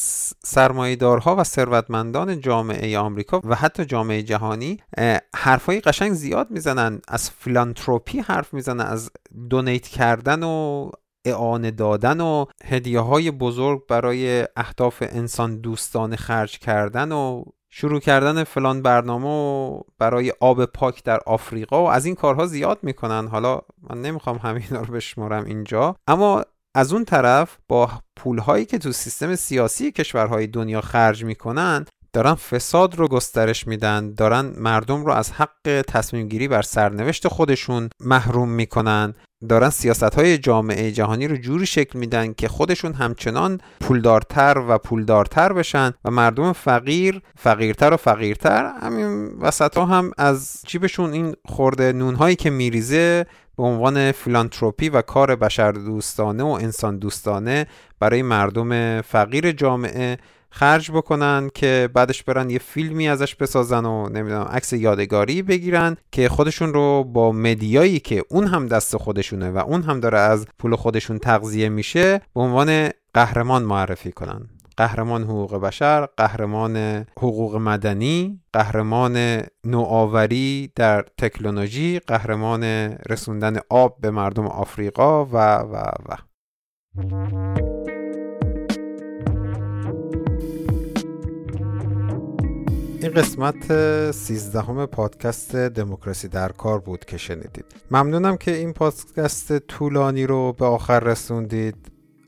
سرمایهدارها و ثروتمندان جامعه آمریکا و حتی جامعه جهانی حرفای قشنگ زیاد می‌زنن از فیلانتروپی حرف می‌زنن از دونیت کردن و اعانه دادن و هدیه های بزرگ برای اهداف انسان دوستانه خرج کردن و شروع کردن فلان برنامه و برای آب پاک در آفریقا و از این کارها زیاد می‌کنن. حالا من نمی‌خوام همینا رو بشمارم اینجا. اما از اون طرف با پولهایی که تو سیستم سیاسی کشورهای دنیا خرج می‌کنن دارن فساد رو گسترش میدن. دارن مردم رو از حق تصمیم گیری بر سرنوشت خودشون محروم می‌کنن. دارن سیاست های جامعه جهانی رو جوری شکل میدن که خودشون همچنان پولدارتر و پولدارتر بشن و مردم فقیر فقیرتر و فقیرتر. همین وسط ها هم از جیبشون این خورده نونهایی که میریزه به عنوان فیلانتروپی و کار بشر دوستانه و انسان دوستانه برای مردم فقیر جامعه خرج بکنن که بعدش برن یه فیلمی ازش بسازن و نمی‌دونم عکس یادگاری بگیرن که خودشون رو با مدیایی که اون هم دست خودشونه و اون هم داره از پول خودشون تغذیه میشه به عنوان قهرمان معرفی کنن. قهرمان حقوق بشر، قهرمان حقوق مدنی، قهرمان نوآوری در تکنولوژی، قهرمان رسوندن آب به مردم آفریقا و و و. این قسمت سیزدهم پادکست دموکراسی در کار بود که شنیدید. ممنونم که این پادکست طولانی رو به آخر رسوندید.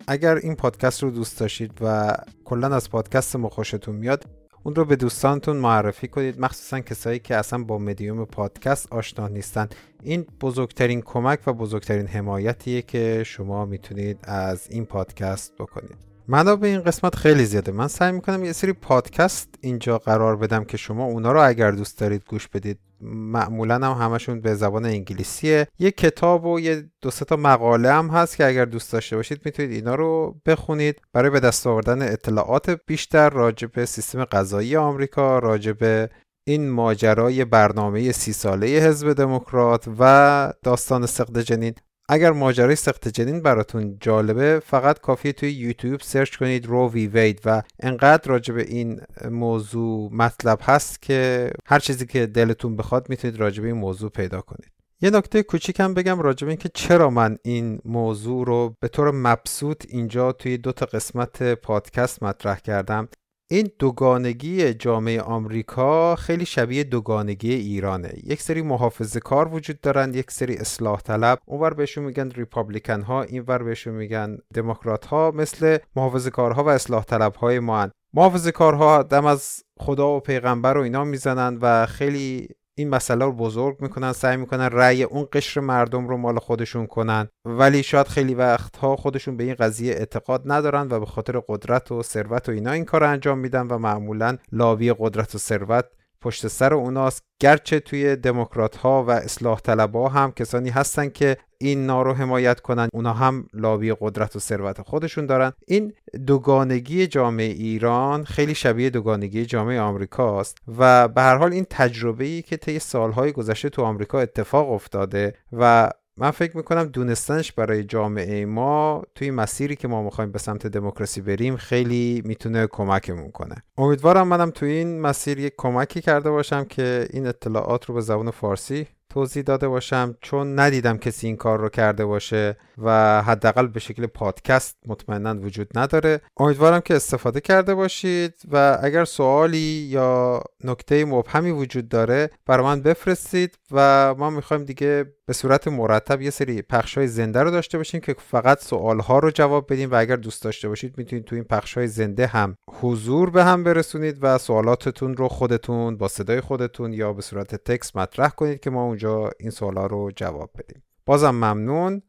اگر این پادکست رو دوست داشتید و کلا از پادکست ما خوشتون میاد اون رو به دوستانتون معرفی کنید. مخصوصا کسایی که اصلا با مدیوم پادکست آشنا نیستن. این بزرگترین کمک و بزرگترین حمایتیه که شما می‌تونید از این پادکست بکنید. به این قسمت خیلی زیاده. من سعی می‌کنم یه سری پادکست اینجا قرار بدم که شما اونا رو اگر دوست دارید گوش بدید. معمولا هم همشون به زبان انگلیسیه. یه کتاب و یه دو تا مقاله هم هست که اگر دوست داشته باشید می‌تونید اینا رو بخونید. برای به دست آوردن اطلاعات بیشتر راجع به سیستم غذایی آمریکا راجع به این ماجرای برنامه سی ساله حزب دموکرات و داستان سقد جنین. اگر ماجرای سخت جنین براتون جالبه فقط کافیه توی یوتیوب سرچ کنید رو وی وید و انقدر راجع به این موضوع مطلب هست که هر چیزی که دلتون بخواد می‌تونید راجع به این موضوع پیدا کنید. یه نکته کوچیکم بگم راجع به اینکه چرا من این موضوع رو به طور مبسوط اینجا توی دو تا قسمت پادکست مطرح کردم. این دوگانگی جامعه آمریکا خیلی شبیه دوگانگی ایرانه یک سری محافظه کار وجود دارن یک سری اصلاح طلب اونور بهشون میگن ریپابلیکن ها اینور بهشون میگن دموکرات ها مثل محافظه کارها و اصلاح طلب های ما هن. محافظه کارها دم از خدا و پیغمبر و اینا می‌زنن و خیلی این مسئله رو بزرگ می‌کنن سعی می‌کنن رأی اون قشر مردم رو مال خودشون کنن. ولی شاید خیلی وقتها خودشون به این قضیه اعتقاد ندارن و به خاطر قدرت و ثروت و اینا این کار انجام میدن و معمولا لاوی قدرت و ثروت پشت سر اوناست. گرچه توی دموکرات ها و اصلاح طلب ها هم کسانی هستن که این نا رو حمایت کنن اونا هم لابی قدرت و ثروت خودشون دارن. این دوگانگی جامعه ایران خیلی شبیه دوگانگی جامعه آمریکاست و به هر حال این تجربه ای که طی سالهای گذشته تو آمریکا اتفاق افتاده و من فکر می‌کنم دونستنش برای جامعه ما توی مسیری که ما می‌خوایم به سمت دموکراسی بریم خیلی می‌تونه کمکمون کنه. امیدوارم منم توی این مسیر یک کمکی کرده باشم که این اطلاعات رو به زبان فارسی توضیح داده باشم چون ندیدم کسی این کار رو کرده باشه و حداقل به شکل پادکست مطمئنا وجود نداره. امیدوارم که استفاده کرده باشید و اگر سوالی یا نکته مبهمی وجود داره برای من بفرستید و ما می‌خوایم دیگه به صورت مرتب یه سری پخش های زنده رو داشته باشیم که فقط سوال ها رو جواب بدیم و اگر دوست داشته باشید می‌تونید تو این پخش های زنده هم حضور به هم برسونید و سوالاتتون رو خودتون با صدای خودتون یا به صورت تکس مطرح کنید که ما اونجا این سوالا رو جواب بدیم. بازم ممنون.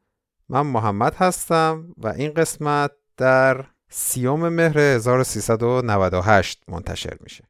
من محمد هستم و این قسمت در سیوم مهر 1398 منتشر میشه.